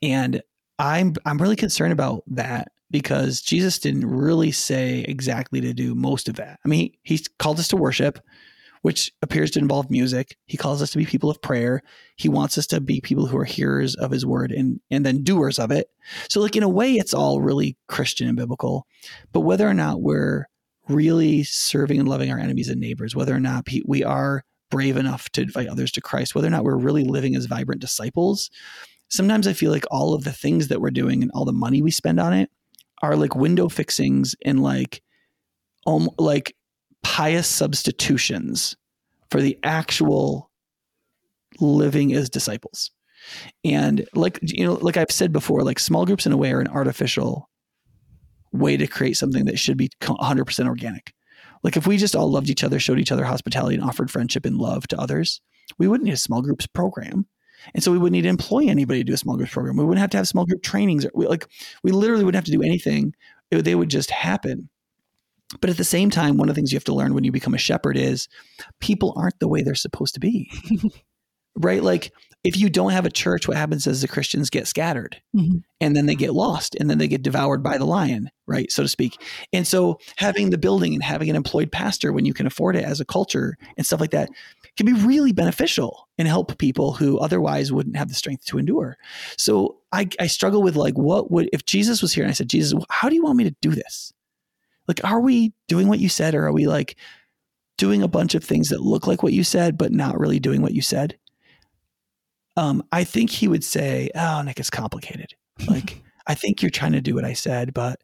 Speaker 2: And I'm I'm really concerned about that because Jesus didn't really say exactly to do most of that. I mean, he, he called us to worship which appears to involve music. He calls us to be people of prayer. He wants us to be people who are hearers of his word and, and then doers of it. So, like, in a way, it's all really Christian and biblical. But whether or not we're really serving and loving our enemies and neighbors, whether or not we are brave enough to invite others to Christ, whether or not we're really living as vibrant disciples, sometimes I feel like all of the things that we're doing and all the money we spend on it are like window fixings and like, um, like pious substitutions for the actual living as disciples. And like you know, like I've said before, like small groups in a way are an artificial way to create something that should be 100% organic. Like if we just all loved each other, showed each other hospitality, and offered friendship and love to others, we wouldn't need a small groups program. And so we wouldn't need to employ anybody to do a small groups program. We wouldn't have to have small group trainings. We, like we literally wouldn't have to do anything. It, they would just happen. But at the same time, one of the things you have to learn when you become a shepherd is people aren't the way they're supposed to be. [laughs] right? Like if you don't have a church, what happens is the Christians get scattered mm-hmm. and then they get lost and then they get devoured by the lion, right? So to speak. And so having the building and having an employed pastor when you can afford it as a culture and stuff like that can be really beneficial and help people who otherwise wouldn't have the strength to endure. So I, I struggle with like, what would, if Jesus was here and I said, Jesus, how do you want me to do this? Like, are we doing what you said or are we like doing a bunch of things that look like what you said, but not really doing what you said? um, I think he would say, "Oh, Nick, it's complicated. [laughs] Like, I think you're trying to do what I said, but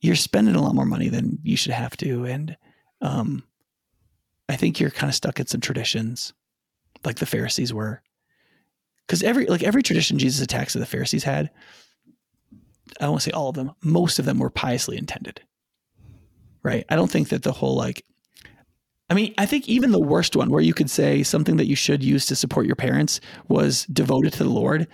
Speaker 2: you're spending a lot more money than you should have to, and um, I think you're kind of stuck in some traditions, like the Pharisees were. Because every like every tradition Jesus attacks that the Pharisees had, I to say all of them, most of them were piously intended. Right? I don't think that the whole like I mean, I think even the worst one, where you could say something that you should use to support your parents was devoted to the Lord.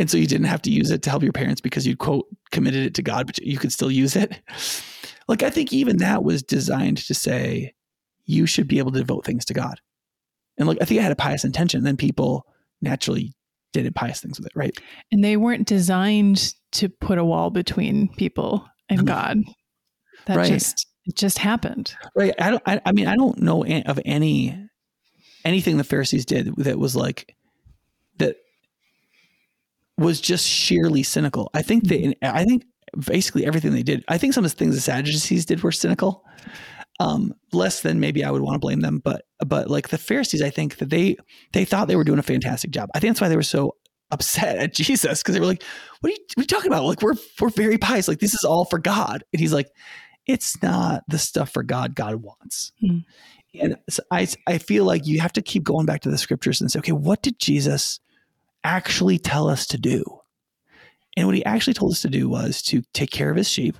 Speaker 2: And so you didn't have to use it to help your parents because you quote committed it to God, but you could still use it. Like, I think even that was designed to say you should be able to devote things to God. And like, I think I had a pious intention. and Then people naturally did pious things with it, right?
Speaker 1: And they weren't designed to put a wall between people and God. That right. just it just happened.
Speaker 2: Right. I don't. I, I mean, I don't know of any anything the Pharisees did that was like that was just sheerly cynical. I think they. I think basically everything they did. I think some of the things the Sadducees did were cynical. Um, less than maybe I would want to blame them, but but like the Pharisees, I think that they they thought they were doing a fantastic job. I think that's why they were so upset at Jesus because they were like, "What are, you, what are you talking about? Like we're we're very pious. Like this is all for God." And he's like, it's not the stuff for God God wants. Hmm. And so I, I feel like you have to keep going back to the scriptures and say, okay, what did Jesus actually tell us to do? And what he actually told us to do was to take care of his sheep,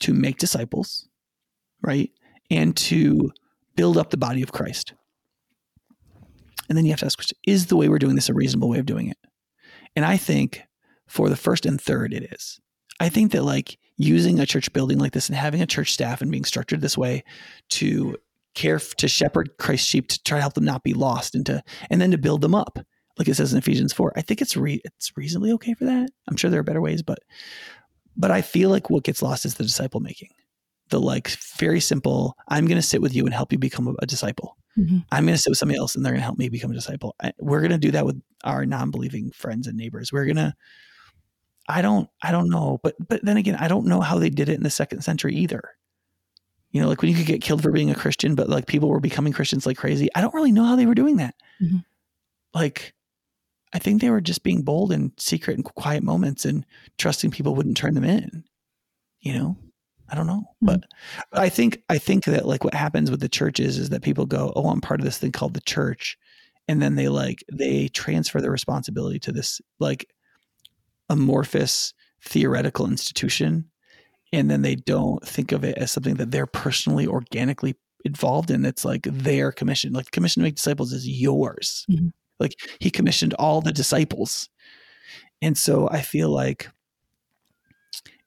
Speaker 2: to make disciples, right? And to build up the body of Christ. And then you have to ask, is the way we're doing this a reasonable way of doing it? And I think for the first and third, it is. I think that like using a church building like this and having a church staff and being structured this way to care to shepherd Christ's sheep to try to help them not be lost and to and then to build them up like it says in Ephesians 4 I think it's re, it's reasonably okay for that I'm sure there are better ways but but I feel like what gets lost is the disciple making the like very simple I'm going to sit with you and help you become a, a disciple mm-hmm. I'm going to sit with somebody else and they're going to help me become a disciple I, we're going to do that with our non-believing friends and neighbors we're going to I don't I don't know, but but then again, I don't know how they did it in the second century either. You know, like when you could get killed for being a Christian, but like people were becoming Christians like crazy. I don't really know how they were doing that. Mm-hmm. Like, I think they were just being bold in secret and quiet moments and trusting people wouldn't turn them in. You know, I don't know, mm-hmm. but, but I think I think that like what happens with the churches is that people go, "Oh, I'm part of this thing called the church," and then they like they transfer the responsibility to this like amorphous theoretical institution and then they don't think of it as something that they're personally organically involved in it's like their commission like commission to make disciples is yours mm-hmm. like he commissioned all the disciples and so i feel like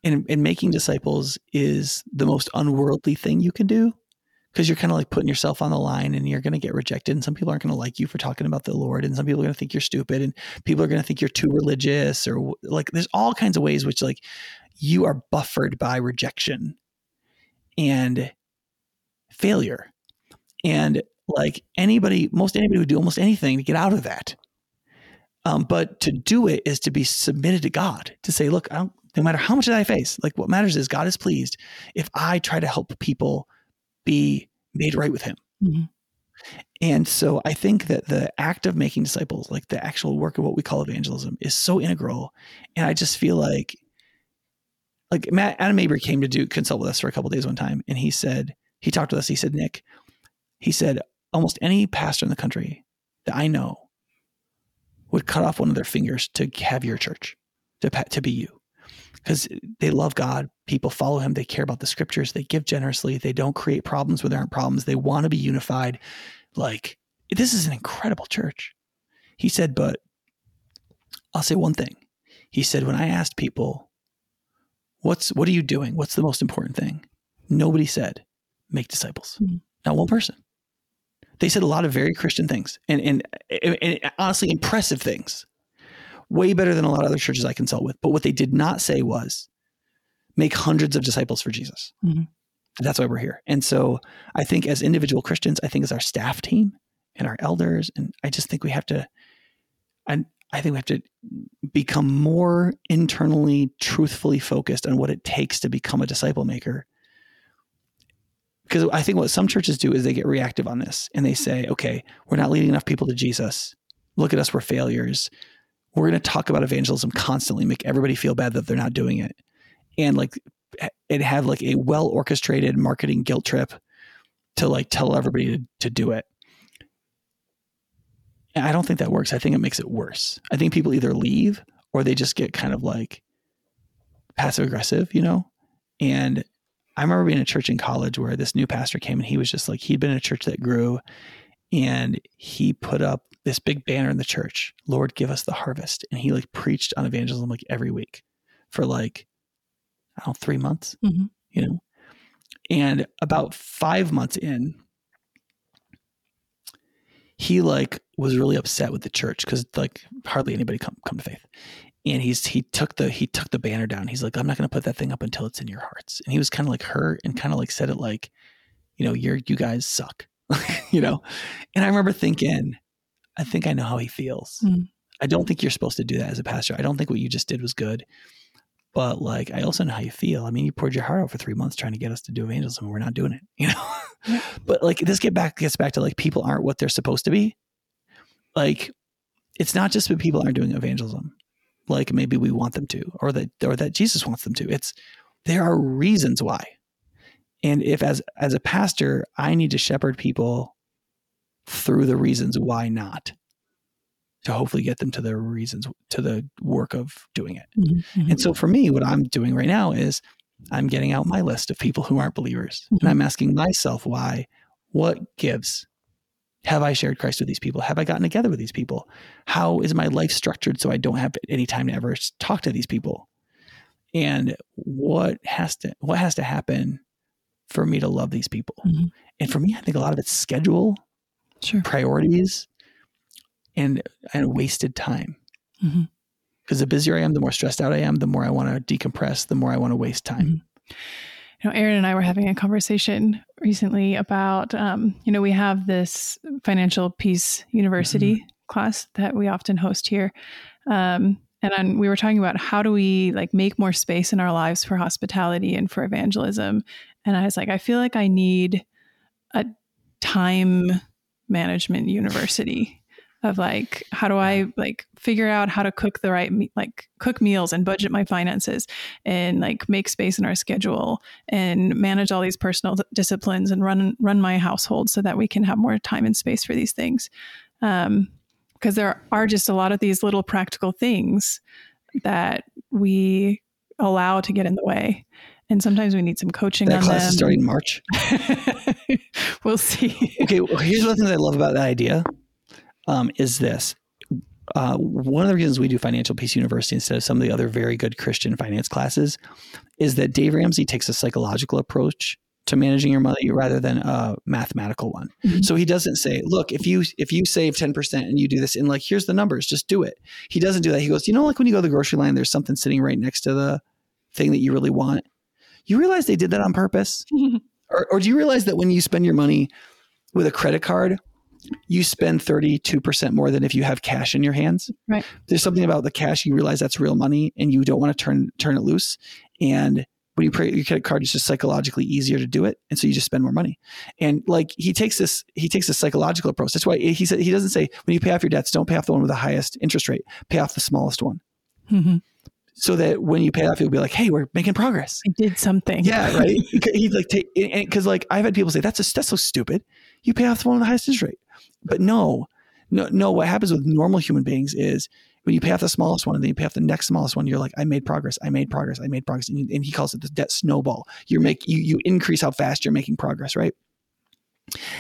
Speaker 2: in, in making disciples is the most unworldly thing you can do because you're kind of like putting yourself on the line and you're going to get rejected and some people aren't going to like you for talking about the lord and some people are going to think you're stupid and people are going to think you're too religious or like there's all kinds of ways which like you are buffered by rejection and failure. And like anybody most anybody would do almost anything to get out of that. Um, but to do it is to be submitted to god to say look i don't no matter how much that i face like what matters is god is pleased if i try to help people be made right with him. Mm-hmm. And so I think that the act of making disciples, like the actual work of what we call evangelism, is so integral. And I just feel like, like Matt Adam Mabry came to do consult with us for a couple days one time, and he said he talked with us. He said, Nick, he said almost any pastor in the country that I know would cut off one of their fingers to have your church, to to be you because they love God. People follow him. They care about the scriptures. They give generously. They don't create problems where there aren't problems. They want to be unified. Like, this is an incredible church. He said, but I'll say one thing. He said, when I asked people, What's what are you doing? What's the most important thing? Nobody said make disciples. Mm-hmm. Not one person. They said a lot of very Christian things and, and, and honestly impressive things, way better than a lot of other churches I consult with. But what they did not say was make hundreds of disciples for Jesus. Mm-hmm. That's why we're here. And so I think as individual Christians, I think as our staff team and our elders, and I just think we have to, I, I think we have to become more internally, truthfully focused on what it takes to become a disciple maker because I think what some churches do is they get reactive on this and they say, okay, we're not leading enough people to Jesus. Look at us, we're failures. We're going to talk about evangelism constantly, make everybody feel bad that they're not doing it. And like, it have like a well orchestrated marketing guilt trip to like tell everybody to, to do it. And I don't think that works. I think it makes it worse. I think people either leave or they just get kind of like passive aggressive, you know? And I remember being in a church in college where this new pastor came and he was just like, he'd been in a church that grew and he put up this big banner in the church, Lord, give us the harvest. And he like preached on evangelism like every week for like, I don't know, three months, mm-hmm. you know? And about five months in, he like was really upset with the church because like hardly anybody come come to faith and he's he took the he took the banner down. He's like, I'm not going to put that thing up until it's in your hearts. And he was kind of like hurt and kind of like said it like, you know, you're you guys suck, [laughs] you know. And I remember thinking, I think I know how he feels. Mm. I don't think you're supposed to do that as a pastor. I don't think what you just did was good. But like, I also know how you feel. I mean, you poured your heart out for three months trying to get us to do evangelism, and we're not doing it, [laughs] you know. but like, this get back gets back to like people aren't what they're supposed to be. Like, it's not just that people aren't doing evangelism like maybe we want them to or that or that Jesus wants them to. It's there are reasons why. And if as as a pastor, I need to shepherd people through the reasons why not to hopefully get them to the reasons to the work of doing it. Mm-hmm. And so for me what I'm doing right now is I'm getting out my list of people who aren't believers mm-hmm. and I'm asking myself why what gives have I shared Christ with these people? Have I gotten together with these people? How is my life structured so I don't have any time to ever talk to these people? And what has to what has to happen for me to love these people? Mm-hmm. And for me, I think a lot of it's schedule,
Speaker 1: sure.
Speaker 2: priorities, and and wasted time. Because mm-hmm. the busier I am, the more stressed out I am, the more I want to decompress, the more I want to waste time. Mm-hmm
Speaker 1: you know, Aaron and I were having a conversation recently about, um, you know, we have this financial peace university mm-hmm. class that we often host here. Um, and we were talking about how do we like make more space in our lives for hospitality and for evangelism. And I was like, I feel like I need a time management university of like how do i like figure out how to cook the right me- like cook meals and budget my finances and like make space in our schedule and manage all these personal disciplines and run run my household so that we can have more time and space for these things. Um because there are just a lot of these little practical things that we allow to get in the way and sometimes we need some coaching
Speaker 2: that
Speaker 1: on
Speaker 2: class
Speaker 1: them.
Speaker 2: is starting in March. [laughs]
Speaker 1: we'll see.
Speaker 2: Okay, well, here's one thing I love about that idea um, is this. Uh, one of the reasons we do Financial Peace University instead of some of the other very good Christian finance classes is that Dave Ramsey takes a psychological approach to managing your money rather than a mathematical one. Mm-hmm. So he doesn't say, "Look, if you if you save ten percent and you do this, and like here's the numbers, just do it." He doesn't do that. He goes, "You know, like when you go to the grocery line, there's something sitting right next to the thing that you really want. You realize they did that on purpose, [laughs] or, or do you realize that when you spend your money with a credit card, you spend 32% more than if you have cash in your hands.
Speaker 1: Right.
Speaker 2: There's something about the cash, you realize that's real money and you don't want to turn turn it loose. And when you pay your credit card, it's just psychologically easier to do it. And so you just spend more money. And like he takes this, he takes a psychological approach. That's why he said he doesn't say when you pay off your debts, don't pay off the one with the highest interest rate, pay off the smallest one. Mm-hmm so that when you pay off, you'll be like, "Hey, we're making progress.
Speaker 1: I did something."
Speaker 2: Yeah, [laughs] right. He's like, because like I've had people say, "That's a, that's so stupid." You pay off the one with the highest interest rate, but no, no, no. What happens with normal human beings is when you pay off the smallest one and then you pay off the next smallest one, you're like, "I made progress. I made progress. I made progress." And, you, and he calls it the debt snowball. You make you you increase how fast you're making progress, right?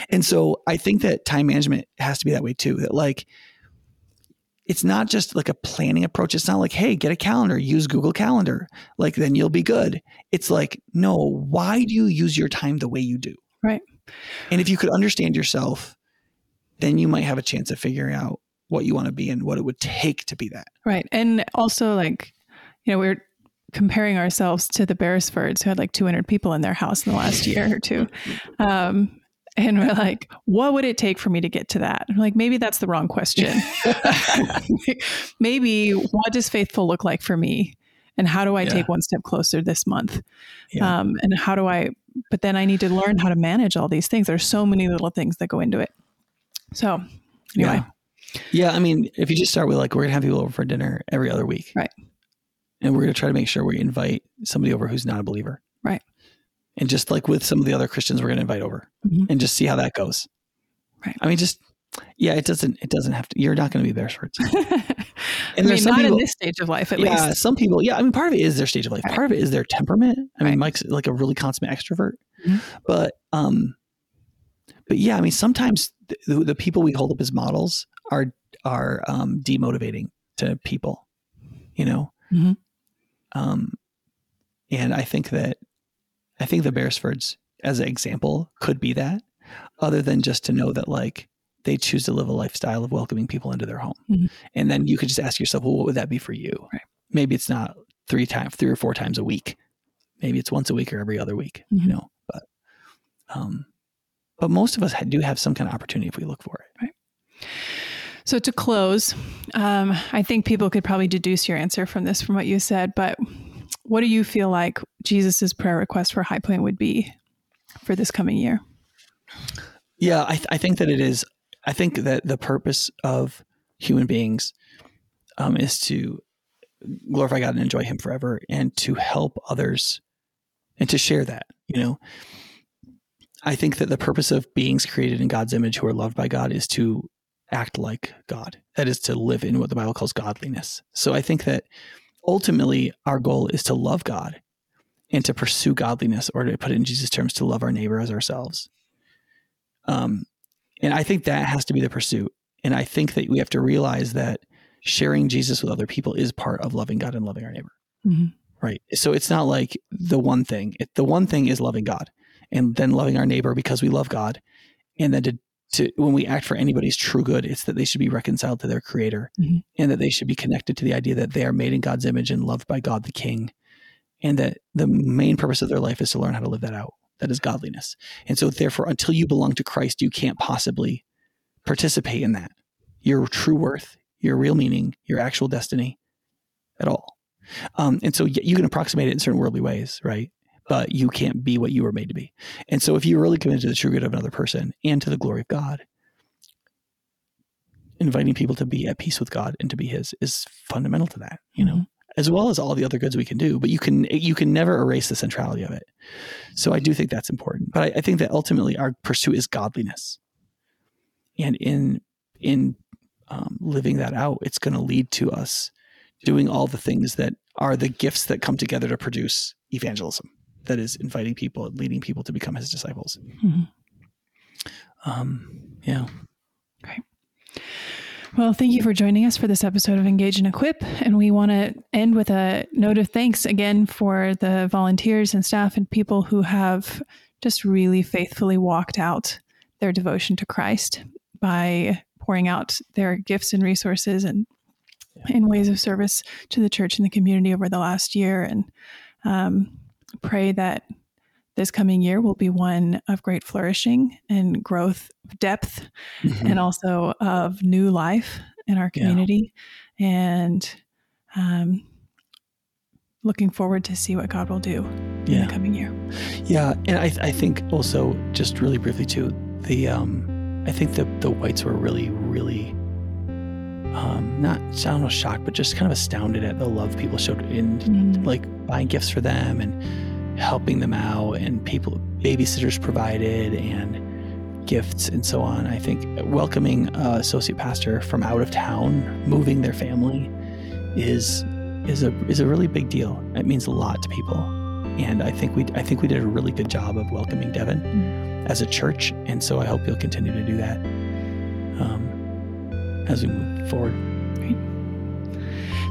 Speaker 2: And so I think that time management has to be that way too. That like it's not just like a planning approach. It's not like, hey, get a calendar, use Google Calendar, like then you'll be good. It's like, no, why do you use your time the way you do?
Speaker 1: Right.
Speaker 2: And if you could understand yourself, then you might have a chance of figuring out what you want to be and what it would take to be that.
Speaker 1: Right. And also, like, you know, we're comparing ourselves to the Beresfords who had like 200 people in their house in the last year or two. Um, and we're like, what would it take for me to get to that? I'm like, maybe that's the wrong question. [laughs] [laughs] maybe what does faithful look like for me? And how do I yeah. take one step closer this month? Yeah. Um, and how do I, but then I need to learn how to manage all these things. There's so many little things that go into it. So, anyway.
Speaker 2: Yeah. yeah. I mean, if you just start with like, we're going to have people over for dinner every other week.
Speaker 1: Right.
Speaker 2: And we're going to try to make sure we invite somebody over who's not a believer.
Speaker 1: Right
Speaker 2: and just like with some of the other Christians we're going to invite over mm-hmm. and just see how that goes.
Speaker 1: Right.
Speaker 2: I mean, just yeah, it doesn't it doesn't have to. You're not going to be there for it.
Speaker 1: and I mean, not people, in this stage of life, at
Speaker 2: yeah,
Speaker 1: least.
Speaker 2: Yeah, some people. Yeah, I mean, part of it is their stage of life. Right. Part of it is their temperament. I right. mean, Mike's like a really consummate extrovert, mm-hmm. but um, but yeah, I mean, sometimes the, the people we hold up as models are are um, demotivating to people, you know. Mm-hmm. Um, and I think that I think the Beresfords, as an example, could be that, other than just to know that like they choose to live a lifestyle of welcoming people into their home. Mm-hmm. And then you could just ask yourself, well, what would that be for you?
Speaker 1: Right.
Speaker 2: Maybe it's not three times, three or four times a week. Maybe it's once a week or every other week, mm-hmm. you know, but, um, but most of us do have some kind of opportunity if we look for it.
Speaker 1: Right. So to close, um, I think people could probably deduce your answer from this, from what you said, but what do you feel like Jesus's prayer request for High Point would be for this coming year?
Speaker 2: Yeah, I, th- I think that it is. I think that the purpose of human beings um, is to glorify God and enjoy Him forever, and to help others, and to share that. You know, I think that the purpose of beings created in God's image who are loved by God is to act like God. That is to live in what the Bible calls godliness. So I think that ultimately our goal is to love God and to pursue godliness, or to put it in Jesus' terms, to love our neighbor as ourselves. Um, and I think that has to be the pursuit. And I think that we have to realize that sharing Jesus with other people is part of loving God and loving our neighbor. Mm-hmm. Right. So it's not like the one thing. It, the one thing is loving God and then loving our neighbor because we love God. And then to to when we act for anybody's true good, it's that they should be reconciled to their creator mm-hmm. and that they should be connected to the idea that they are made in God's image and loved by God the King. And that the main purpose of their life is to learn how to live that out. That is godliness. And so therefore, until you belong to Christ, you can't possibly participate in that. Your true worth, your real meaning, your actual destiny at all. Um, and so you can approximate it in certain worldly ways, right? But you can't be what you were made to be. And so if you're really committed to the true good of another person and to the glory of God, inviting people to be at peace with God and to be his is fundamental to that, you know, mm-hmm. as well as all the other goods we can do, but you can, you can never erase the centrality of it. So I do think that's important, but I, I think that ultimately our pursuit is godliness and in, in um, living that out, it's going to lead to us doing all the things that are the gifts that come together to produce evangelism that is inviting people and leading people to become his disciples. Mm-hmm. Um, yeah.
Speaker 1: Great. Well, thank you for joining us for this episode of Engage and Equip. And we want to end with a note of thanks again for the volunteers and staff and people who have just really faithfully walked out their devotion to Christ by pouring out their gifts and resources and in ways of service to the church and the community over the last year. And um, pray that this coming year will be one of great flourishing and growth, depth, mm-hmm. and also of new life in our community. Yeah. And um, looking forward to see what God will do in the coming year.
Speaker 2: Yeah, and I, I think also just really briefly too, the um, I think the the whites were really really um, not I don't know shocked, but just kind of astounded at the love people showed in mm-hmm. like buying gifts for them and helping them out, and people babysitters provided and gifts and so on. I think welcoming a associate pastor from out of town, moving their family, is is a is a really big deal. It means a lot to people, and I think we I think we did a really good job of welcoming Devin mm-hmm. as a church, and so I hope you'll continue to do that. Um, as we move forward.
Speaker 1: Great.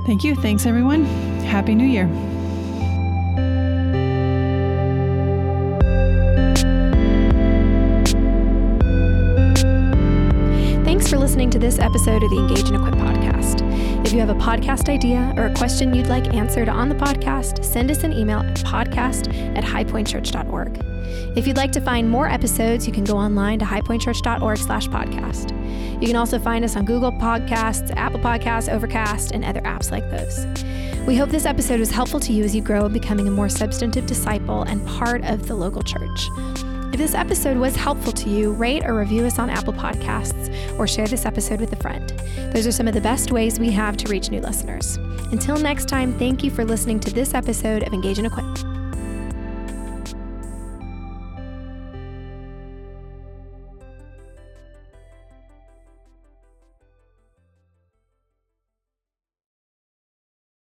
Speaker 1: Thank you. Thanks, everyone. Happy New Year.
Speaker 3: Thanks for listening to this episode of the Engage and Equip podcast. If you have a podcast idea or a question you'd like answered on the podcast, send us an email at podcast at highpointchurch.org. If you'd like to find more episodes, you can go online to highpointchurch.org slash podcast. You can also find us on Google Podcasts, Apple Podcasts, Overcast, and other apps like those. We hope this episode was helpful to you as you grow in becoming a more substantive disciple and part of the local church. If this episode was helpful to you, rate or review us on Apple Podcasts or share this episode with a friend. Those are some of the best ways we have to reach new listeners. Until next time, thank you for listening to this episode of Engage and Equip.